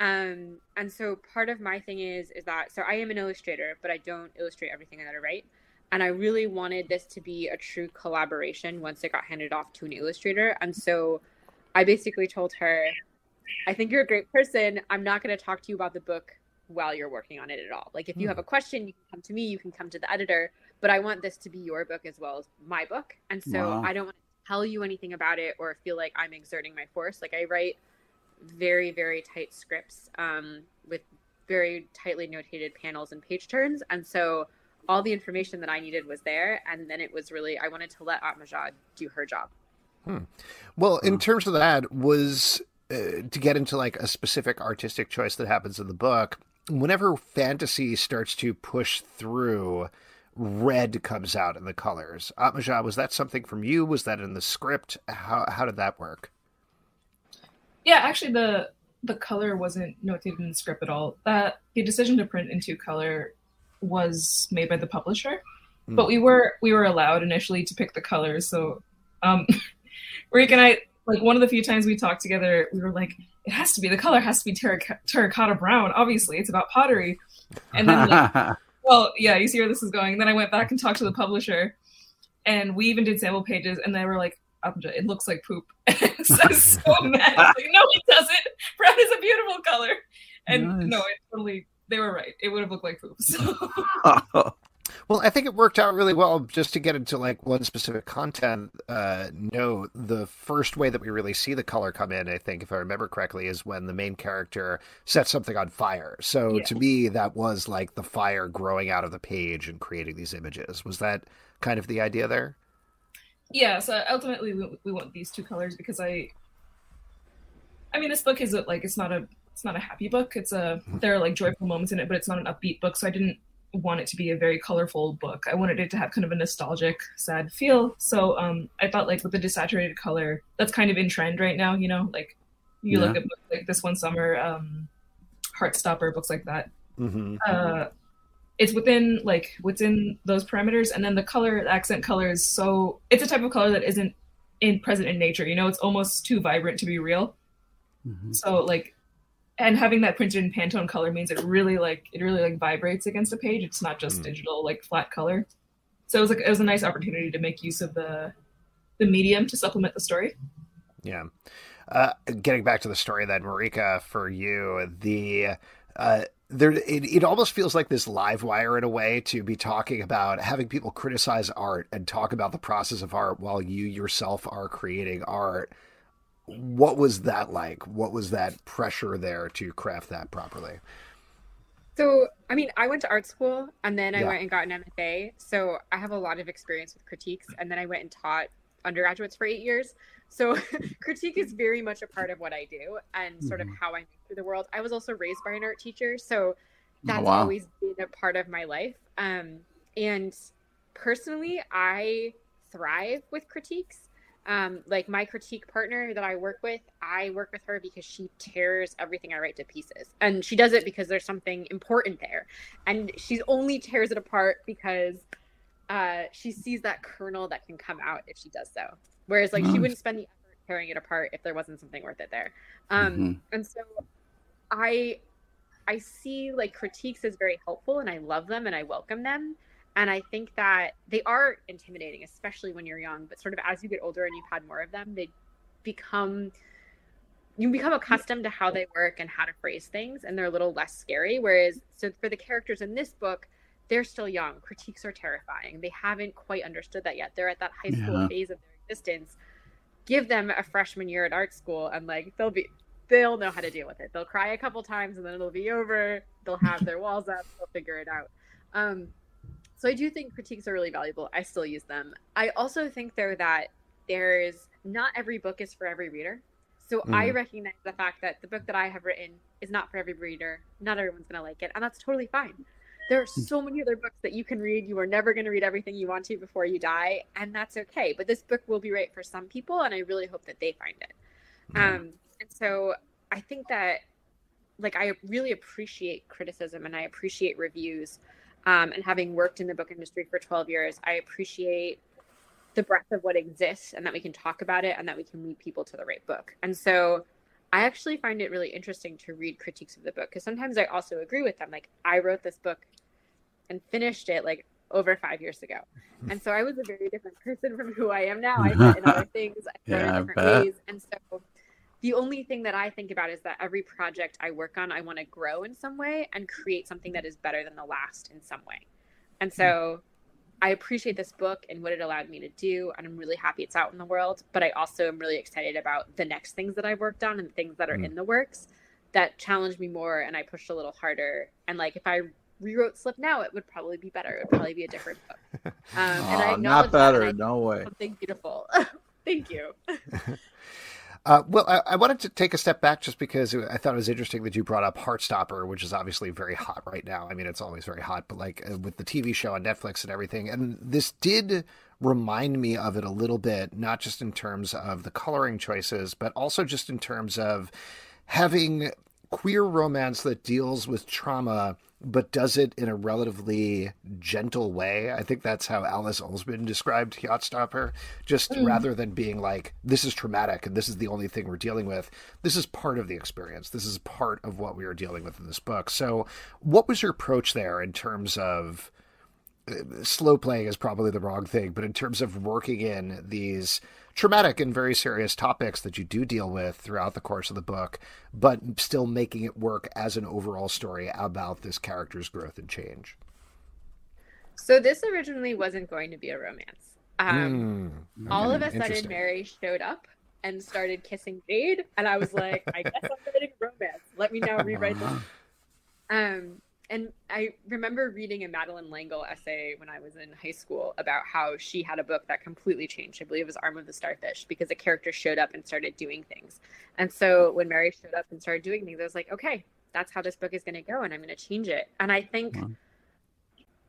Um, and so part of my thing is is that so I am an illustrator, but I don't illustrate everything that I write. And I really wanted this to be a true collaboration once it got handed off to an illustrator. And so I basically told her, I think you're a great person. I'm not going to talk to you about the book while you're working on it at all. Like if you have a question, you can come to me, you can come to the editor, but I want this to be your book as well as my book. And so Wow. I don't want to tell you anything about it or feel like I'm exerting my force. Like I write very, very tight scripts um, with very tightly notated panels and page turns. And so all the information that I needed was there. And then it was really, I wanted to let Aatmaja do her job. Well, in terms of that, was uh, to get into like a specific artistic choice that happens in the book. Whenever fantasy starts to push through, red comes out in the colors. Aatmaja, was that something from you? Was that in the script? How how did that work? Yeah, actually, the the color wasn't notated in the script at all. That the decision to print in two color was made by the publisher, Hmm. but we were we were allowed initially to pick the colors. So, um, Rick and I, like one of the few times we talked together, we were like, it has to be the color has to be terrac- terracotta brown. Obviously, it's about pottery. And then, like, well, yeah, you see where this is going. Then I went back and talked to the publisher, and we even did sample pages, and they were like, "It looks like poop." so so mad. Like, no, it doesn't. Brown is a beautiful color, and Nice. no, it totally. They were right. It would have looked like poop. So Well, I think it worked out really well. Just to get into like one specific content uh, note, the first way that we really see the color come in, I think, if I remember correctly, is when the main character sets something on fire. So Yeah. to me, that was like the fire growing out of the page and creating these images. Was that kind of the idea there? yeah, so ultimately we, we want these two colors because I. I mean, this book is like it's not a it's not a happy book. It's a there are like joyful moments in it, but it's not an upbeat book. So I didn't want it to be a very colorful book. I wanted it to have kind of a nostalgic, sad feel. So um, I thought like with the desaturated color, that's kind of in trend right now. You know, like you look at books like this one summer, um, Heartstopper, books like that. Mm-hmm. Uh, it's within like within those parameters, and then the color, the accent color is so it's a type of color that isn't in present in nature. You know, it's almost too vibrant to be real. Mhm. So like, and having that printed in Pantone color means it really like it really like vibrates against a page. It's not just Mm. digital like flat color. So it was like it was a nice opportunity to make use of the the medium to supplement the story. Yeah. Uh, getting back to the story then, Marika, for you, the uh, there it, it almost feels like this live wire in a way to be talking about having people criticize art and talk about the process of art while you yourself are creating art. What was that like? What was that pressure there to craft that properly? So, I mean, I went to art school and then I Yeah. went and got an MFA. So, I have a lot of experience with critiques. And then I went and taught undergraduates for eight years. So, critique is very much a part of what I do and sort of Mhm. how I move through the world. I was also raised by an art teacher. So, that's wow. always been a part of my life. Um, and personally, I thrive with critiques. Um, like my critique partner that I work with, I work with her because she tears everything I write to pieces. And she does it because there's something important there. And she only tears it apart because uh, she sees that kernel that can come out if she does so. Whereas, like, she wouldn't spend the effort tearing it apart if there wasn't something worth it there. Um, Mhm. And so I I see like critiques as very helpful and I love them and I welcome them. And I think that they are intimidating, especially when you're young. But sort of as you get older and you've had more of them, they become you become accustomed to how they work and how to phrase things, and they're a little less scary. Whereas, so for the characters in this book, they're still young. Critiques are terrifying. They haven't quite understood that yet. They're at that high school Yeah. phase of their existence. Give them a freshman year at art school, and like they'll be they'll know how to deal with it. They'll cry a couple times and then it'll be over. They'll have their walls up. They'll figure it out. Um, so I do think critiques are really valuable. I still use them. I also think though that there's not every book is for every reader. So mm. I recognize the fact that the book that I have written is not for every reader. Not everyone's going to like it, and that's totally fine. There are so many other books that you can read. You are never going to read everything you want to before you die, and that's okay. But this book will be right for some people, and I really hope that they find it. Mm. Um, and so I think that, like, I really appreciate criticism and I appreciate reviews. Um, and having worked in the book industry for 12 years, I appreciate the breadth of what exists and that we can talk about it and that we can lead people to the right book. And so I actually find it really interesting to read critiques of the book because sometimes I also agree with them. Like I wrote this book and finished it like over five years ago. And so I was a very different person from who I am now. I in other things, I yeah, in different ways. And so the only thing that I think about is that every project I work on, I want to grow in some way and create something that is better than the last in some way. And so I appreciate this book and what it allowed me to do, and I'm really happy it's out in the world. But I also am really excited about the next things that I've worked on and things that are mm. in the works that challenged me more, and I pushed a little harder. And like if I rewrote Slip now, it would probably be better. It would probably be a different book. Um, and I not better. no way. Something beautiful. Thank you. Uh, well, I, I, wanted to take a step back just because I thought it was interesting that you brought up Heartstopper, which is obviously very hot right now. I mean, it's always very hot, but like uh, with the TV show on Netflix and everything. And this did remind me of it a little bit, not just in terms of the coloring choices, but also just in terms of having queer romance that deals with trauma but does it in a relatively gentle way. I think that's how Alice Oseman described Heartstopper. Just mm. rather than being like, this is traumatic and this is the only thing we're dealing with, this is part of the experience. This is part of what we are dealing with in this book. So, what was your approach there in terms of uh, slow playing is probably the wrong thing, but in terms of working in these traumatic and very serious topics that you do deal with throughout the course of the book, but still making it work as an overall story about this character's growth and change. So this originally wasn't going to be a romance. Um, mm, all of a sudden, Mary showed up and started kissing Jade, and I was like, I guess I'm writing a romance. Let me now rewrite this. Um, and I remember reading a Madeleine L'Engle essay when I was in high school about how she had a book that completely changed. I believe it was Arm of the Starfish because a character showed up and started doing things. And so when Mary showed up and started doing things, I was like, okay, that's how this book is going to go, and I'm going to change it. And I think wow.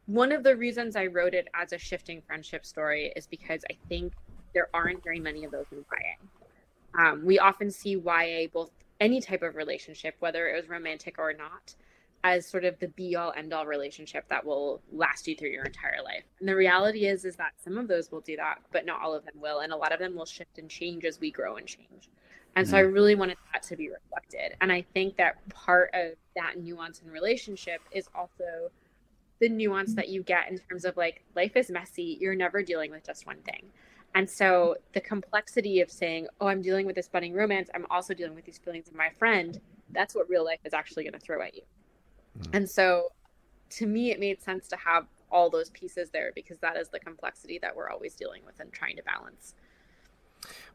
one of the reasons I wrote it as a shifting friendship story is because I think there aren't very many of those in YA. Um, we often see YA both any type of relationship, whether it was romantic or not as sort of the be all end all relationship that will last you through your entire life. And the reality is is that some of those will do that, but not all of them will, and a lot of them will shift and change as we grow and change. And mm-hmm. so I mm-hmm. really wanted that to be reflected. And I think that part of that nuance in relationship is also the nuance that you get in terms of like life is messy. You're never dealing with just one thing. And so the complexity of saying, oh, I'm dealing with this budding romance, I'm also dealing with these feelings of my friend, that's what real life is actually going to throw at you. Mm. And so to me, it made sense to have all those pieces there because that is the complexity that we're always dealing with and trying to balance.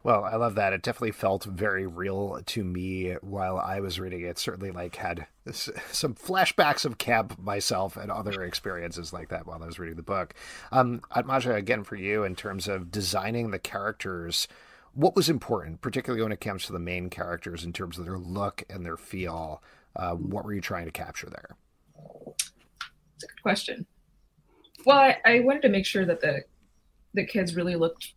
Well, I love that. It definitely felt very real to me while I was reading it. Certainly, like had some flashbacks of camp myself and other experiences like that while I was reading the book. Um, Aatmaja, again for you in terms of designing the characters, what was important, particularly when it comes to the main characters in terms of their look and their feel? Uh, what were you trying to capture there? It's a good question. Well, I, I, wanted to make sure that the the kids really looked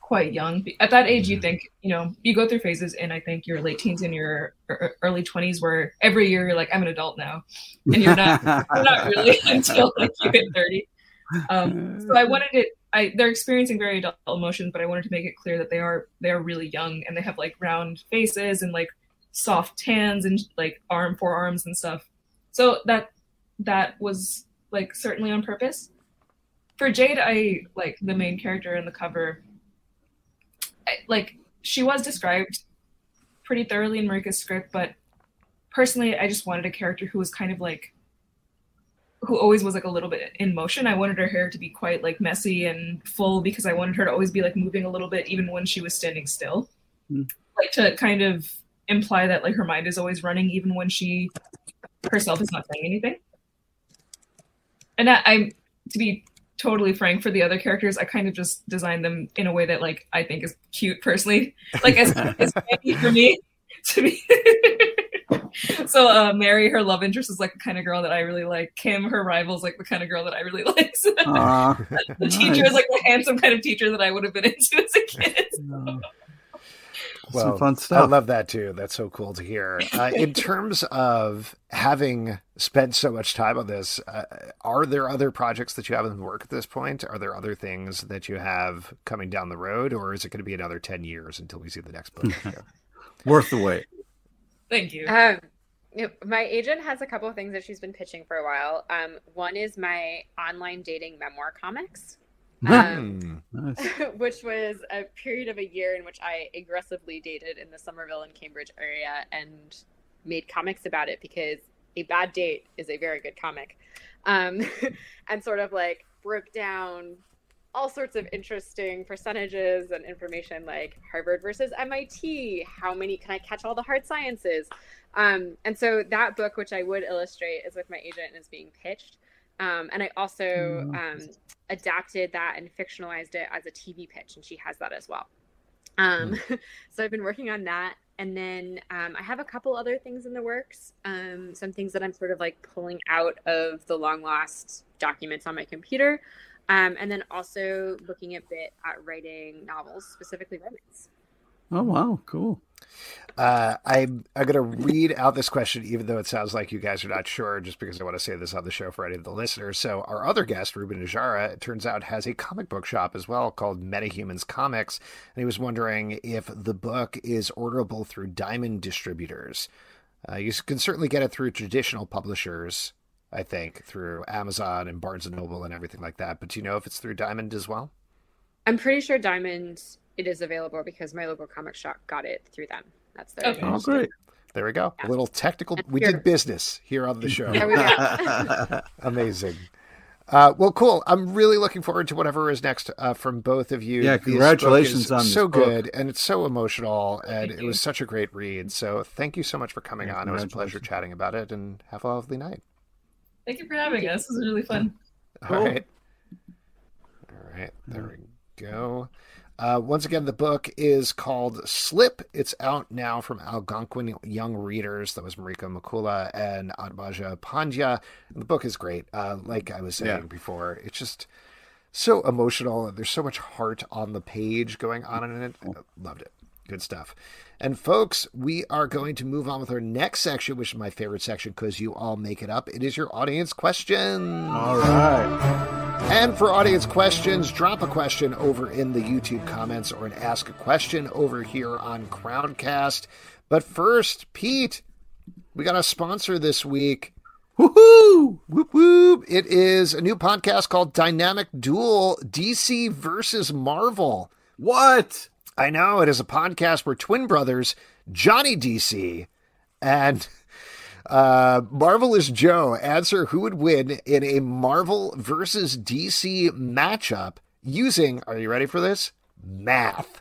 quite young. At that age, you mm-hmm. think you know you go through phases and I think your late teens and your early twenties where every year you're like I'm an adult now, and you're not you're not really until like you hit thirty. Um, so I wanted it. I they're experiencing very adult emotions, but I wanted to make it clear that they are they are really young and they have like round faces and like soft tans and like arm forearms and stuff. So that that was like certainly on purpose. For Jade, I like the main character in the cover. I, like she was described pretty thoroughly in Marika's script, but personally, I just wanted a character who was kind of like who always was like a little bit in motion. I wanted her hair to be quite like messy and full because I wanted her to always be like moving a little bit even when she was standing still. Mm. Like to kind of imply that like her mind is always running even when she herself is not saying anything. And I, I'm to be totally frank for the other characters, I kind of just designed them in a way that like I think is cute personally. Like as, as for me, to me. so uh, Mary, her love interest, is like the kind of girl that I really like. Kim, her rival, is like the kind of girl that I really like. The teacher is like the handsome kind of teacher that I would have been into as a kid. Well, Some fun I love that too. That's so cool to hear. Uh, in terms of having spent so much time on this, uh, are there other projects that you have in work at this point? Are there other things that you have coming down the road, or is it going to be another 10 years until we see the next book? Worth the wait. Thank you. Um, my agent has a couple of things that she's been pitching for a while. Um, one is my online dating memoir comics. Um, Hmm. Nice. which was a period of a year in which I aggressively dated in the Somerville and Cambridge area and made comics about it because a bad date is a very good comic. Um, and sort of like broke down all sorts of interesting percentages and information like Harvard versus MIT, how many can I catch all the hard sciences? Um, and so that book, which I would illustrate, is with my agent and is being pitched. Um, and I also um, adapted that and fictionalized it as a TV pitch, and she has that as well. Um, so I've been working on that, and then um, I have a couple other things in the works. Um, some things that I'm sort of like pulling out of the long lost documents on my computer, um, and then also looking a bit at writing novels, specifically romance. Oh wow, cool. Uh, I'm I'm going to read out this question, even though it sounds like you guys are not sure, just because I want to say this on the show for any of the listeners. So, our other guest, Ruben Najera, it turns out has a comic book shop as well called Metahumans Comics, and he was wondering if the book is orderable through Diamond distributors. Uh, you can certainly get it through traditional publishers, I think, through Amazon and Barnes and Noble and everything like that. But do you know if it's through Diamond as well? I'm pretty sure Diamond it is available because my local comic shop got it through them. That's their. Okay. Oh great. There we go. A little technical. And We here- did business here on the show. There we go. Amazing. Uh, well, cool. I'm really looking forward to whatever is next uh, from both of you. Yeah, This book congratulations is on this so book. good, and it's so emotional, and Thank it you. was such a great read. So, thank you so much for coming Yeah, on. It was a pleasure chatting about it, and have a lovely night. Thank you for having us. This was really fun. All Cool. right. All right. There we go. Uh, once again, the book is called Slip. It's out now from Algonquin Young Readers. That was Marika McCoola and Aatmaja Pandya. And the book is great. Uh, like I was saying Yeah. before, it's just so emotional. and There's so much heart on the page going on in it. I loved it. Good stuff. And folks, we are going to move on with our next section, which is my favorite section because you all make it up. It is your audience questions. All right. And for audience questions, drop a question over in the YouTube comments or an ask a question over here on Crowdcast. But first, Pete, we got a sponsor this week. Woohoo! Whoop whoop. It is a new podcast called Dynamic Duel DC versus Marvel. What? I know it is a podcast where twin brothers, Johnny DC and uh, Marvelous Joe, answer who would win in a Marvel versus DC matchup using, are you ready for this? Math.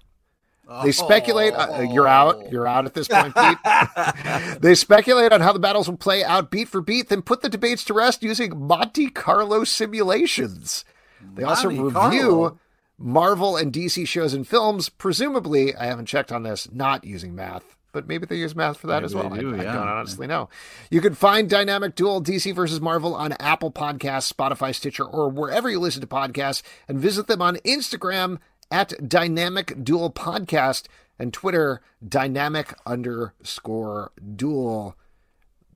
They speculate. Uh, you're out. You're out at this point, Pete. they speculate on how the battles will play out beat for beat, then put the debates to rest using Monte Carlo simulations. They also review Carlo. Marvel and DC shows and films, presumably, I haven't checked on this, not using math, but maybe they use math for that Maybe as well. do, I, I don't honestly know. You can find Dynamic Duel DC versus Marvel on Apple Podcasts, Spotify, Stitcher, or wherever you listen to podcasts, and visit them on Instagram at Dynamic Duel Podcast and Twitter Dynamic underscore Duel.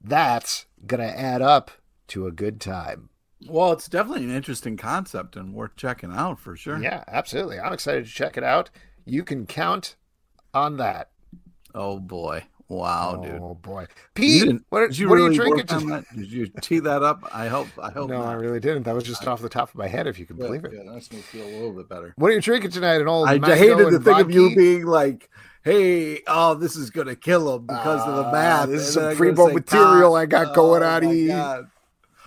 That's gonna add up to a good time. Well, it's definitely an interesting concept and worth checking out for sure. Yeah, absolutely. I'm excited to check it out. You can count on that. Oh boy. Wow, oh dude. Oh boy, Pete, didn't- what, did you what really are you drinking? Did you tee that up? I hope. I hope. No, not. I really didn't. That was just off the top of my head. If you can Good, believe it. good. That makes me feel a little bit better. What are you drinking tonight? An old I hated to and think of you being like, "Hey, oh, this is gonna kill him because of the Ah, math." this is And some I'm Primo gonna say, material "God, I got going oh on here."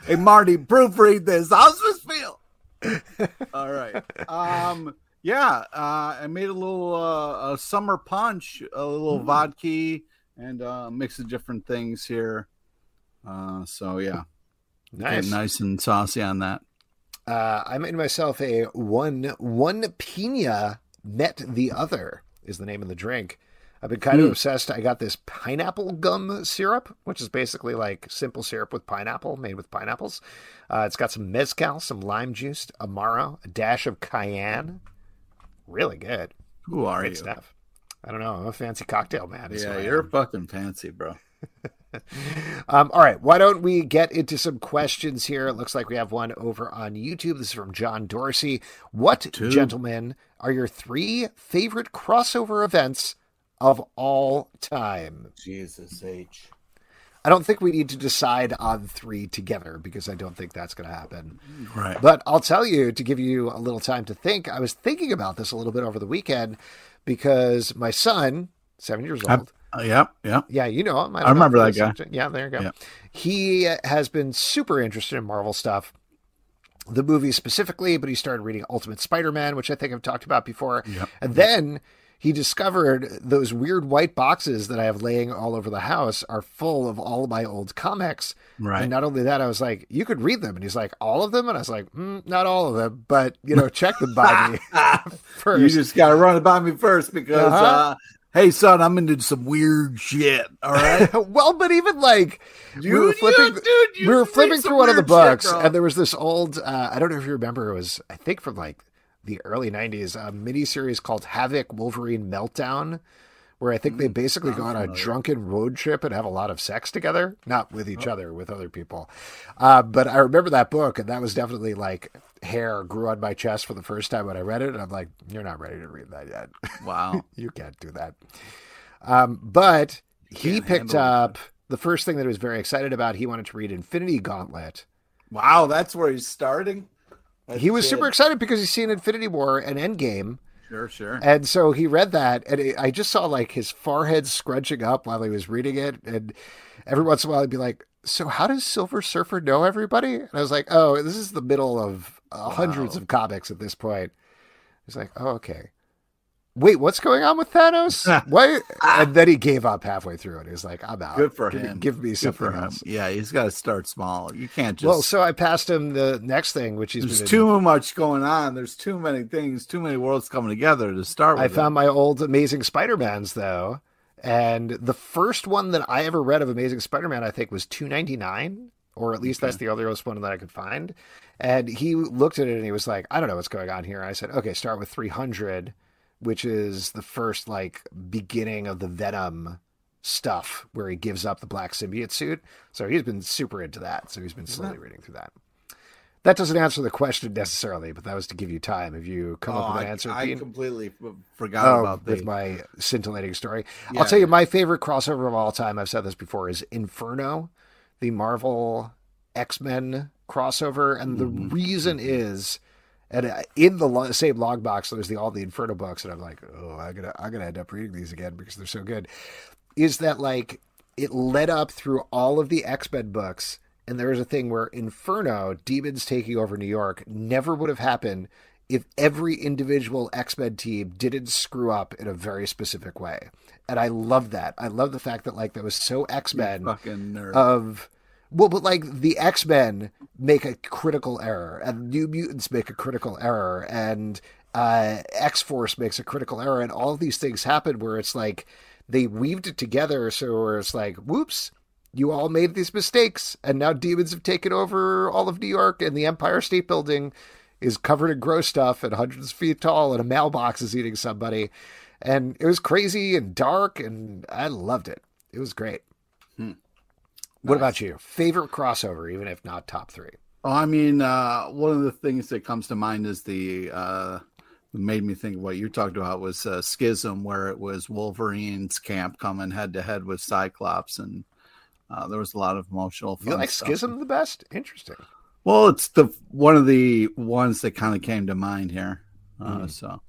Hey, Marty, proofread this. How's this feel? All right. Um. Yeah. Uh, I made a little uh, a summer punch, a little Mm. vodka, and uh, mix of different things here. Uh. So yeah, Nice. Get nice and saucy on that. Uh, I made myself a one one pina met the other is the name of the drink. I've been kind of Hmm. obsessed. I got this pineapple gum syrup, which is basically like simple syrup with pineapple, made with pineapples. Uh, it's got some mezcal, some lime juice, amaro, a dash of cayenne. Really good. Who are Great you? stuff. I don't know. I'm a fancy cocktail man. Yeah, you're fucking fancy, bro. Um, all right, why don't we get into some questions here? It looks like we have one over on YouTube. This is from John Dorsey. What, Two. gentlemen, are your three favorite crossover events of all time? Jesus H. I don't think we need to decide on three together because I don't think that's going to happen. Right. But I'll tell you to give you a little time to think. I was thinking about this a little bit over the weekend because my son, seven years old, Uh, yep, yep. yeah, you know him. I don't remember if that he's- Yeah, there you go. Yeah. He has been super interested in Marvel stuff, the movies specifically, but he started reading Ultimate Spider-Man, which I think I've talked about before. Yep. And then he discovered those weird white boxes that I have laying all over the house are full of all of my old comics. Right. And not only that, I was like, "You could read them," and he's like, "All of them?" And I was like, mm, "Not all of them, but you know, check them by me first. You just got to run it by me first because, Uh-huh. uh, hey, son, I'm into some weird shit. All right. well, but even like we were flipping, yeah, dude, you we were flipping through one of the weird shit, books, and there was this old. Uh, I don't know if you remember. It was I think from like the early '90s, a miniseries called Havoc Wolverine Meltdown, where I think they basically go on a drunken road trip and have a lot of sex together, not with each other, with other people. Uh, but I remember that book, and that was definitely like hair grew on my chest for the first time when I read it, and I'm like, "You're not ready to read that yet." Wow. you can't do that. Um, but he picked up the first thing that he was very excited about. He wanted to read Infinity Gauntlet. Wow. That's where he's starting. That he was super excited because he's seen Infinity War and Endgame. Sure, sure. And so he read that, and it, I just saw like his forehead scrunching up while he was reading it. And every once in a while, he'd be like, So, how does Silver Surfer know everybody? And I was like, Oh, this is the middle of uh, hundreds of comics at this point. He's like, Oh, okay. Wait, what's going on with Thanos? Why? And then he gave up halfway through it. He was like, I'm out. Good for give, him. Give me Good something for him. else. Yeah, he's got to start small. You can't just. Well, so I passed him the next thing, which he's there's too much going on. There's too many things, too many worlds coming together to start with. I found my old Amazing Spider-Mans though, and the first one that I ever read of Amazing Spider-Man, I think, was two ninety nine, or at least that's the earliest one that I could find. And he looked at it and he was like, "I don't know what's going on here." And I said, "Okay, start with three hundred, which is the first like beginning of the Venom." Stuff where he gives up the black symbiote suit. So he's been super into that. So he's been slowly reading through that. That doesn't answer the question necessarily, but that was to give you time. If you come Oh, up with an I, answer? I Dean? completely f- forgot Oh, about with the. my scintillating story. Yeah. I'll tell you, my favorite crossover of all time, I've said this before, is Inferno, the Marvel X Men crossover. And the Mm-hmm. reason is, and in the lo- same log box, there's the all the Inferno books, and I'm like, oh, I'm gonna I'm gonna end up reading these again because they're so good. Is that like it led up through all of the X Men books, and there was a thing where Inferno, demons taking over New York, never would have happened if every individual X Men team didn't screw up in a very specific way. And I love that. I love the fact that like that was so X Men fucking nerd. of well, but like the X Men make a critical error, and New Mutants make a critical error, and uh, X Force makes a critical error, and all these things happen where it's like they weaved it together, so it's like, whoops, you all made these mistakes, and now demons have taken over all of New York, and the Empire State Building is covered in gross stuff and hundreds of feet tall, and a mailbox is eating somebody, and it was crazy and dark, and I loved it. It was great. What about you? Favorite crossover, even if not top three? Oh, I mean, uh, one of the things that comes to mind is the uh, made me think what you talked about was uh, Schism, where it was Wolverine's camp coming head to head with Cyclops, and uh, there was a lot of emotional. You like stuff. Schism the best? Interesting. Well, it's the one of the ones that kind of came to mind here. Uh, Hmm. So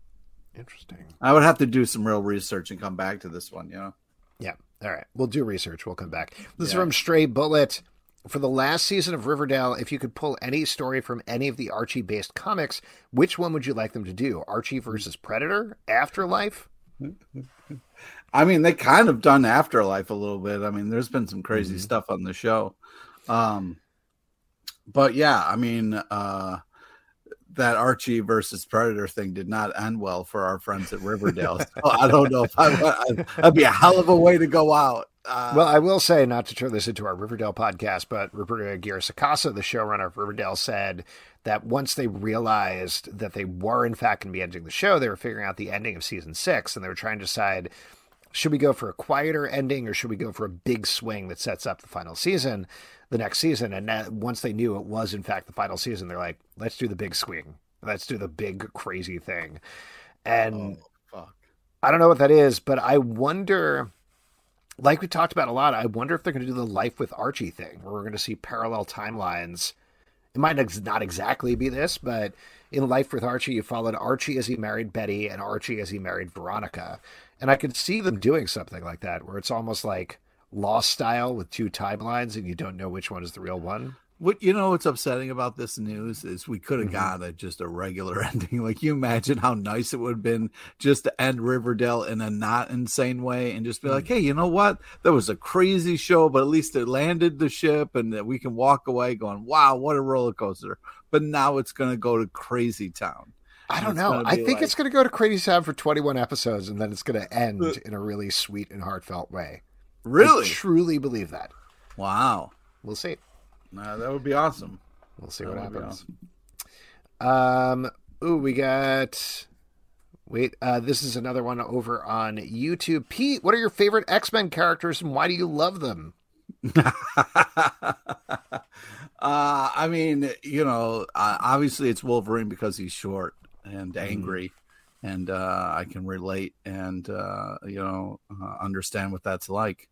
Interesting. I would have to do some real research and come back to this one. You know. Yeah. All right. We'll do research. We'll come back. This is from Stray Bullet. For the last season of Riverdale, if you could pull any story from any of the Archie based comics, which one would you like them to do? Archie versus Predator? Afterlife? I mean, they kind of done Afterlife a little bit. I mean, there's been some crazy stuff on the show. Um, but yeah, I mean, uh, that Archie versus Predator thing did not end well for our friends at Riverdale. so I don't know if I, that'd be a hell of a way to go out. Uh, well, I will say, not to turn this into our Riverdale podcast, but Roberto Aguirre Sacasa, the showrunner of Riverdale, said that once they realized that they were in fact going to be ending the show, they were figuring out the ending of season six, and they were trying to decide should we go for a quieter ending or should we go for a big swing that sets up the final season, the next season? And that, once they knew it was in fact the final season, they're like, let's do the big swing, let's do the big crazy thing, and oh, I don't know what that is, but I wonder like we talked about a lot, I wonder if they're going to do the Life with Archie thing, where we're going to see parallel timelines. It might not exactly be this, but in Life with Archie, you followed Archie as he married Betty and Archie as he married Veronica. And I could see them doing something like that, where it's almost like Lost style with two timelines and you don't know which one is the real one. What you know what's upsetting about this news is we could have mm-hmm. got a, just a regular ending. Like you imagine how nice it would have been just to end Riverdale in a not insane way and just be mm-hmm. like, hey, you know what? That was a crazy show, but at least it landed the ship and that we can walk away going, wow, what a roller coaster. But now it's gonna go to crazy town. I don't know. I think like... it's going to go to Crazy Town for 21 episodes and then it's going to end uh, in a really sweet and heartfelt way. Really? I truly believe that. Wow. We'll see. Uh, that would be awesome. We'll see that what happens. Awesome. Um. Ooh, we got. Wait, uh, this is another one over on YouTube. Pete, what are your favorite X Men characters and why do you love them? uh, I mean, you know, uh, obviously it's Wolverine because he's short and mm-hmm. angry, mm. and uh, I can relate and uh, you know uh, understand what that's like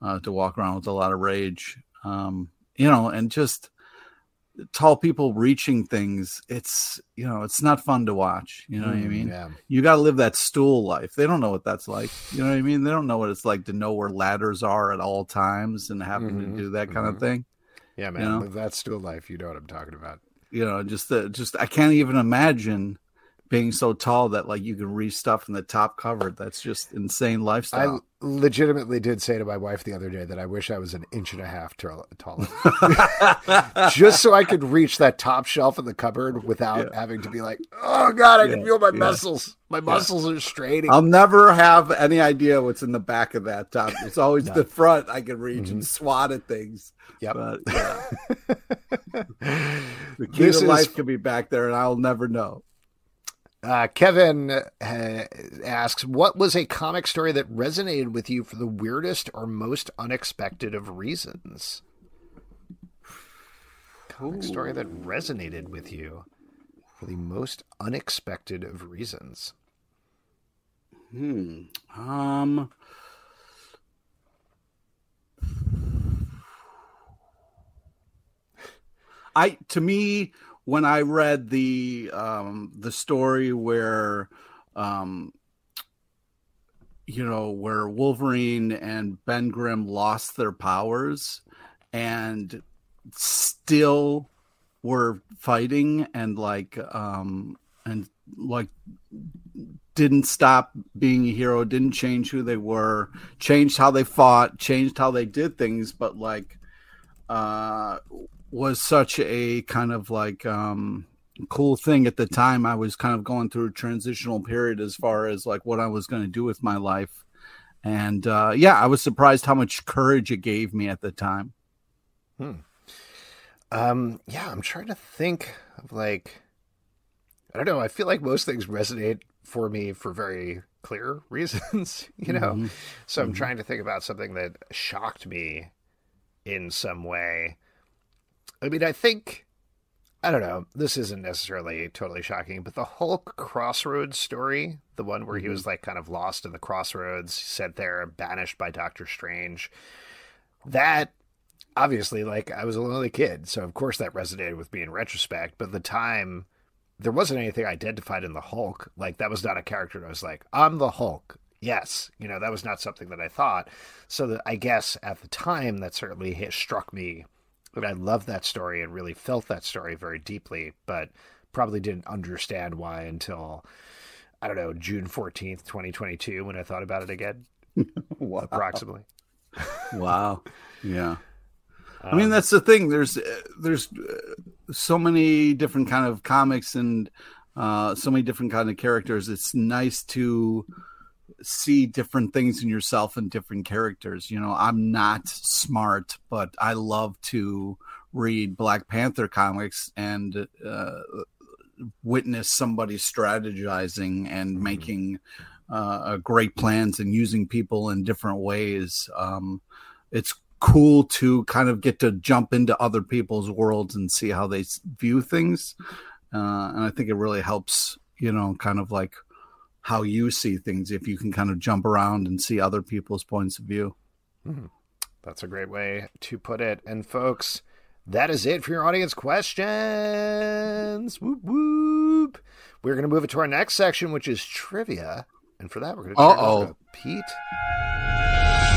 uh, to walk around with a lot of rage. Um, you know, and just tall people reaching things it's you know it's not fun to watch you know mm, what i mm, mean yeah. you got to live that stool life they don't know what that's like you know what i mean they don't know what it's like to know where ladders are at all times and having mm-hmm, to do that kind mm-hmm. of thing yeah man you know? live that stool life you know what i'm talking about you know just the, just i can't even imagine being so tall that like you can reach stuff in the top covered. That's just insane lifestyle. I legitimately did say to my wife the other day that I wish I was an inch and a half taller, just so I could reach that top shelf in the cupboard without yeah. having to be like, oh god, I yeah, can feel my yeah. muscles. My muscles are straining. I'll never have any idea what's in the back of that top. It's always no. the front I can reach mm-hmm. and swat at things. Yep. But, yeah. the key this to life is... could be back there, and I'll never know. Uh, Kevin uh, asks, "What was a comic story that resonated with you for the weirdest or most unexpected of reasons?" Comic story that resonated with you for the most unexpected of reasons. Hmm. Um. I to me when I read the um, the story where um, you know where Wolverine and Ben Grimm lost their powers and still were fighting and like um and like didn't stop being a hero didn't change who they were changed how they fought changed how they did things but like uh was such a kind of like um cool thing at the time i was kind of going through a transitional period as far as like what i was going to do with my life and uh yeah i was surprised how much courage it gave me at the time hmm. um yeah i'm trying to think of like i don't know i feel like most things resonate for me for very clear reasons you know mm-hmm. so i'm mm-hmm. trying to think about something that shocked me in some way I mean, I think I don't know. This isn't necessarily totally shocking, but the Hulk Crossroads story, the one where mm-hmm. he was like kind of lost in the crossroads, sent there, banished by Doctor Strange, that obviously, like, I was a lonely kid, so of course that resonated with me in retrospect. But at the time, there wasn't anything identified in the Hulk. Like, that was not a character that I was like, I'm the Hulk. Yes, you know, that was not something that I thought. So that I guess at the time, that certainly hit, struck me I loved that story and really felt that story very deeply, but probably didn't understand why until I don't know June fourteenth, twenty twenty two, when I thought about it again. wow. Approximately. wow. Yeah. I mean, Um, that's the thing. There's uh, there's uh, so many different kind of comics and uh, so many different kind of characters. It's nice to see different things in yourself and different characters. You know, I'm not smart, but I love to read Black Panther comics and uh, witness somebody strategizing and making uh, great plans and using people in different ways. Um, it's cool to kind of get to jump into other people's worlds and see how they view things. Uh, and I think it really helps, you know, kind of like how you see things if you can kind of jump around and see other people's points of view. Mm-hmm. That's a great way to put it. And folks, that is it for your audience questions. Whoop whoop. We're going to move it to our next section, which is trivia. And for that, we're going to turn it Uh-oh. to Pete.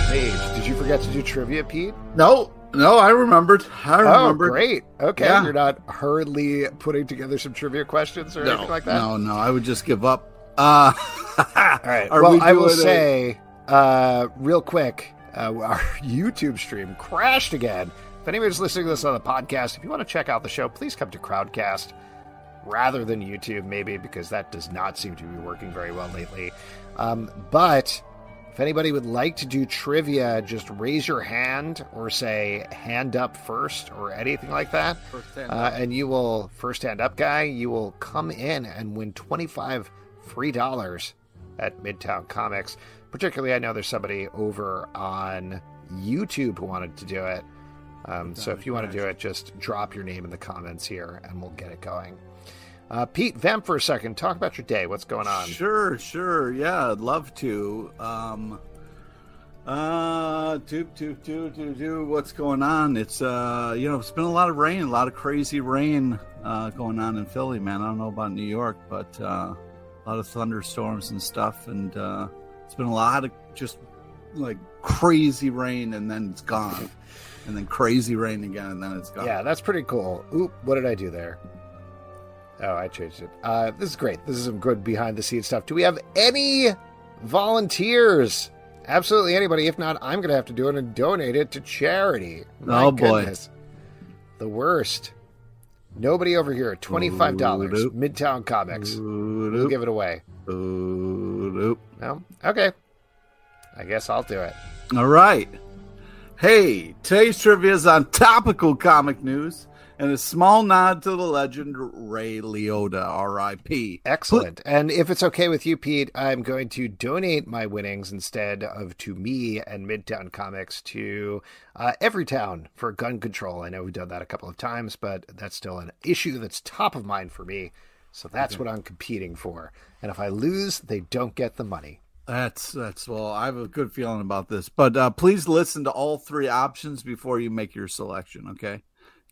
Page, did you forget to do trivia, Pete? No, no, I remembered. I Oh, remembered. great. Okay, Yeah. you're not hurriedly putting together some trivia questions or No, anything like that. no, no. I would just give up. Uh, All right. Are well, we I will a- say, uh, real quick, uh, our YouTube stream crashed again. If anybody's listening to this on the podcast, if you want to check out the show, please come to Crowdcast rather than YouTube, maybe, because that does not seem to be working very well lately. Um, but if anybody would like to do trivia, just raise your hand or say hand up first or anything like that. First hand Uh, up. and you will, first hand up guy, you will come in and win 25 free dollars at Midtown Comics. Particularly, I know there's somebody over on YouTube who wanted to do it. Um, so if you want to do it, just drop your name in the comments here and we'll get it going. Uh, Pete, vamp for a second. Talk about your day. What's going on? Sure, sure. Yeah, I'd love to. Um uh toop toop toop toop toop what's going on? It's uh you know, it's been a lot of rain, a lot of crazy rain uh going on in Philly, man. I don't know about New York, but uh a lot of thunderstorms and stuff and uh it's been a lot of just like crazy rain and then it's gone. And then crazy rain again and then it's gone. Yeah, that's pretty cool. Oop, what did I do there? Oh, I changed it. Uh, this is great. This is some good behind the scenes stuff. Do we have any volunteers? Absolutely anybody. If not, I'm going to have to do it and donate it to charity. My Oh, boy. goodness. The worst. Nobody over here. $25. Oop. Midtown Comics. We'll give it away. No? Okay. I guess I'll do it. All right. Hey, today's trivia is on topical comic news and a small nod to the legend Ray Liotta, R.I.P. Excellent. And if it's okay with you, Pete, I'm going to donate my winnings instead of to me and Midtown Comics to uh, Everytown for gun control. I know we've done that a couple of times, but that's still an issue that's top of mind for me. So that's what I'm competing for. And if I lose, they don't get the money. That's that's well, I have a good feeling about this, but uh, please listen to all three options before you make your selection. Okay,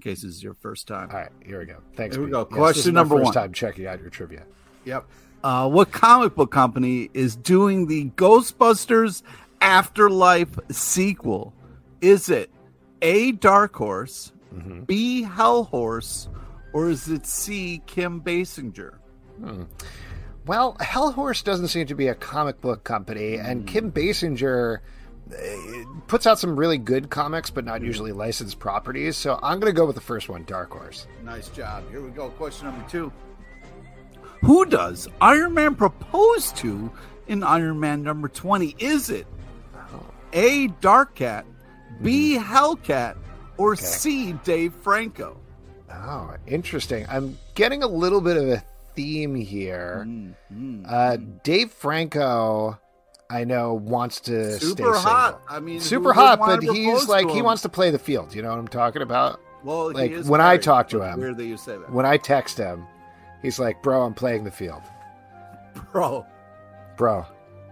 case is your first time. All right, here we go. Thanks. Here we Pete. go. Yes, Question my number first one. time checking out your trivia. Yep. Uh, what comic book company is doing the Ghostbusters Afterlife sequel? Is it A. Dark Horse, mm-hmm. B. Hell Horse, or is it C. Kim Basinger? Hmm. Well, Hellhorse doesn't seem to be a comic book company, and hmm. Kim Basinger puts out some really good comics, but not usually licensed properties. So I'm going to go with the first one, Dark Horse. Nice job. Here we go. Question number two. Who does Iron Man propose to in Iron Man number 20? Is it A. Dark Cat, B. Hellcat, or C. Dave Franco? Oh, interesting. I'm getting a little bit of a theme here. Mm-hmm. Uh, Dave Franco, I know, wants to stay Super hot. I mean, super hot, but he's like he wants to play the field. You know what I'm talking about? Well, like, when I talk to him- weird that you say that, When I text him, he's like, "Bro, I'm playing the field." bro. Bro,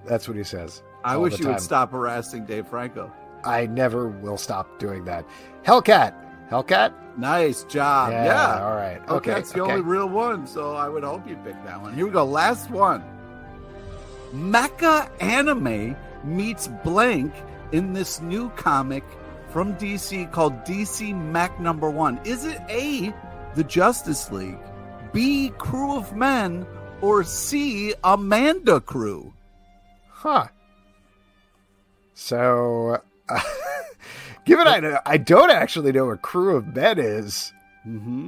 that's what he says. I wish you would stop harassing Dave Franco. I never will stop doing that. Hellcat, Hellcat. Nice job. Yeah. All right. Okay, Okay. the only real one, so I would hope you pick that one. Here we go. Last one. Mecha Anime meets Blank in this new comic from DC called DC Mech Number One. Is it A, the Justice League, B, Crew of Men, or C, Amanda Crew? Huh. So, Given I, I don't actually know what Crew of Men is, Mm-hmm.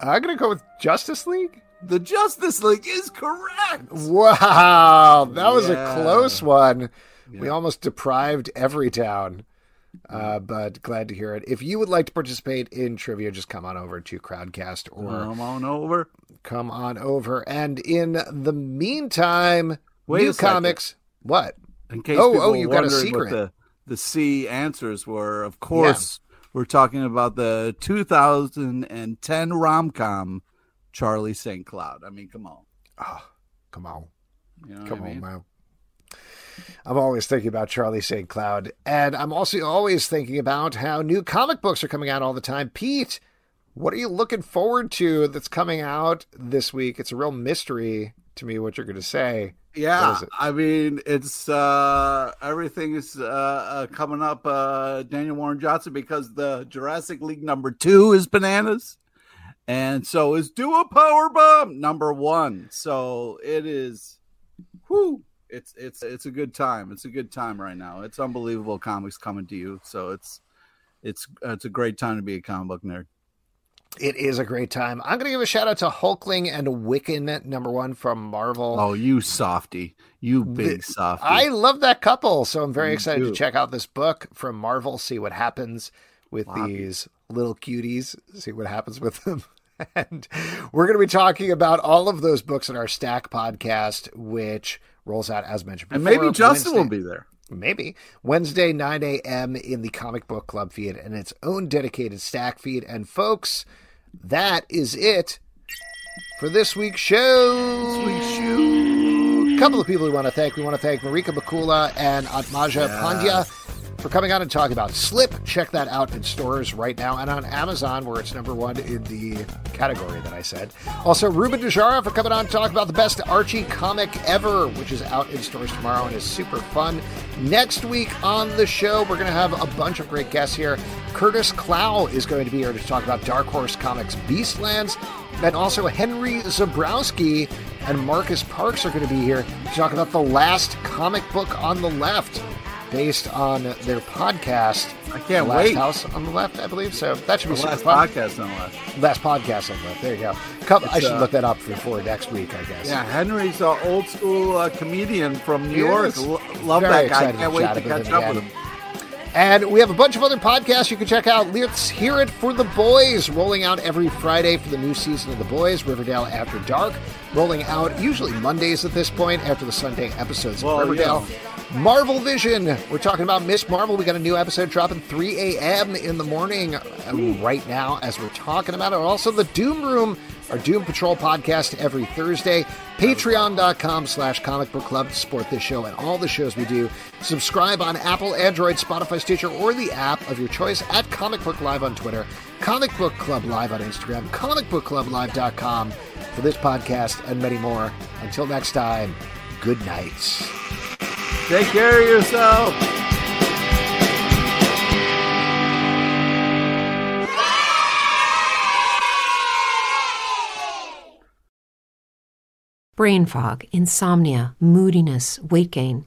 I'm going to go with Justice League. The Justice League is correct. Wow, that was Yeah. a close one. We almost deprived every town. Uh, but glad to hear it. If you would like to participate in trivia, just come on over to Crowdcast or Come on over. come on over. And in the meantime, Wait new comics. What? In case Oh, oh, you got a secret. The the C answers were, of course, we're talking about the 2010 rom com Charlie St. Cloud. I mean, come on. Oh, come on. You know Come I mean? on, man. I'm always thinking about Charlie St. Cloud. And I'm also always thinking about how new comic books are coming out all the time. Pete, what are you looking forward to that's coming out this week? It's a real mystery to me what you're going to say. Yeah. I mean, it's uh everything is uh, uh coming up uh Daniel Warren Johnson because the Jurassic League number 2 is bananas. And so is Do a Power Bomb number 1. So it is whoo it's it's it's a good time. It's a good time right now. It's unbelievable comics coming to you. So it's it's it's a great time to be a comic book nerd. It is a great time. I'm going to give a shout out to Hulkling and Wiccan, number one from Marvel. Oh, you softy. You big softy. I love that couple, so I'm very Me excited to check out this book from Marvel, see what happens with Floppy. these little cuties, see what happens with them. And we're going to be talking about all of those books in our Stack podcast, which rolls out as mentioned before. and maybe Justin will be there. Maybe. Wednesday, 9 a.m. in the Comic Book Club feed and its own dedicated Stack feed. And folks, that is it for this week's show. This week's show. A couple of people we want to thank. We want to thank Marika McCoola and Aatmaja Pandya for coming on and talking about Slip. Check that out in stores right now and on Amazon, where it's number one in the category that I said. Also, Ruben Najera for coming on to talk about the best Archie comic ever, which is out in stores tomorrow and is super fun. Next week on the show, we're going to have a bunch of great guests here. Curtis Clow is going to be here to talk about Dark Horse Comics Beastlands. And also Henry Zebrowski and Marcus Parks are going to be here to talk about the last comic book on the left, based on their podcast. I can't last wait. House on the left, I believe. So that should be The super last fun. podcast on the left. Last podcast on the left. There you go. Couple, I should uh, look that up before next week, I guess. Yeah, Henry's an old school uh, comedian from New York. L- love Very that guy. excited Can't wait to catch up again. with him. And we have a bunch of other podcasts you can check out. Let's hear it for the boys, rolling out every Friday for the new season of the boys. Riverdale After Dark, rolling out usually Mondays at this point after the Sunday episodes Well, of Riverdale. you Marvel Vision. We're talking about Miss Marvel. We got a new episode dropping 3 a.m. in the morning uh, right now as we're talking about it. Also, the Doom Room, our Doom Patrol podcast every Thursday. Patreon.com slash comic book club to support this show and all the shows we do. Subscribe on Apple, Android, Spotify, Stitcher, or the app of your choice at Comic Book Live on Twitter, Comic Book Club Live on Instagram, comicbookclublive.com for this podcast and many more. Until next time, good night. Take care of yourself. Brain fog, insomnia, moodiness, weight gain.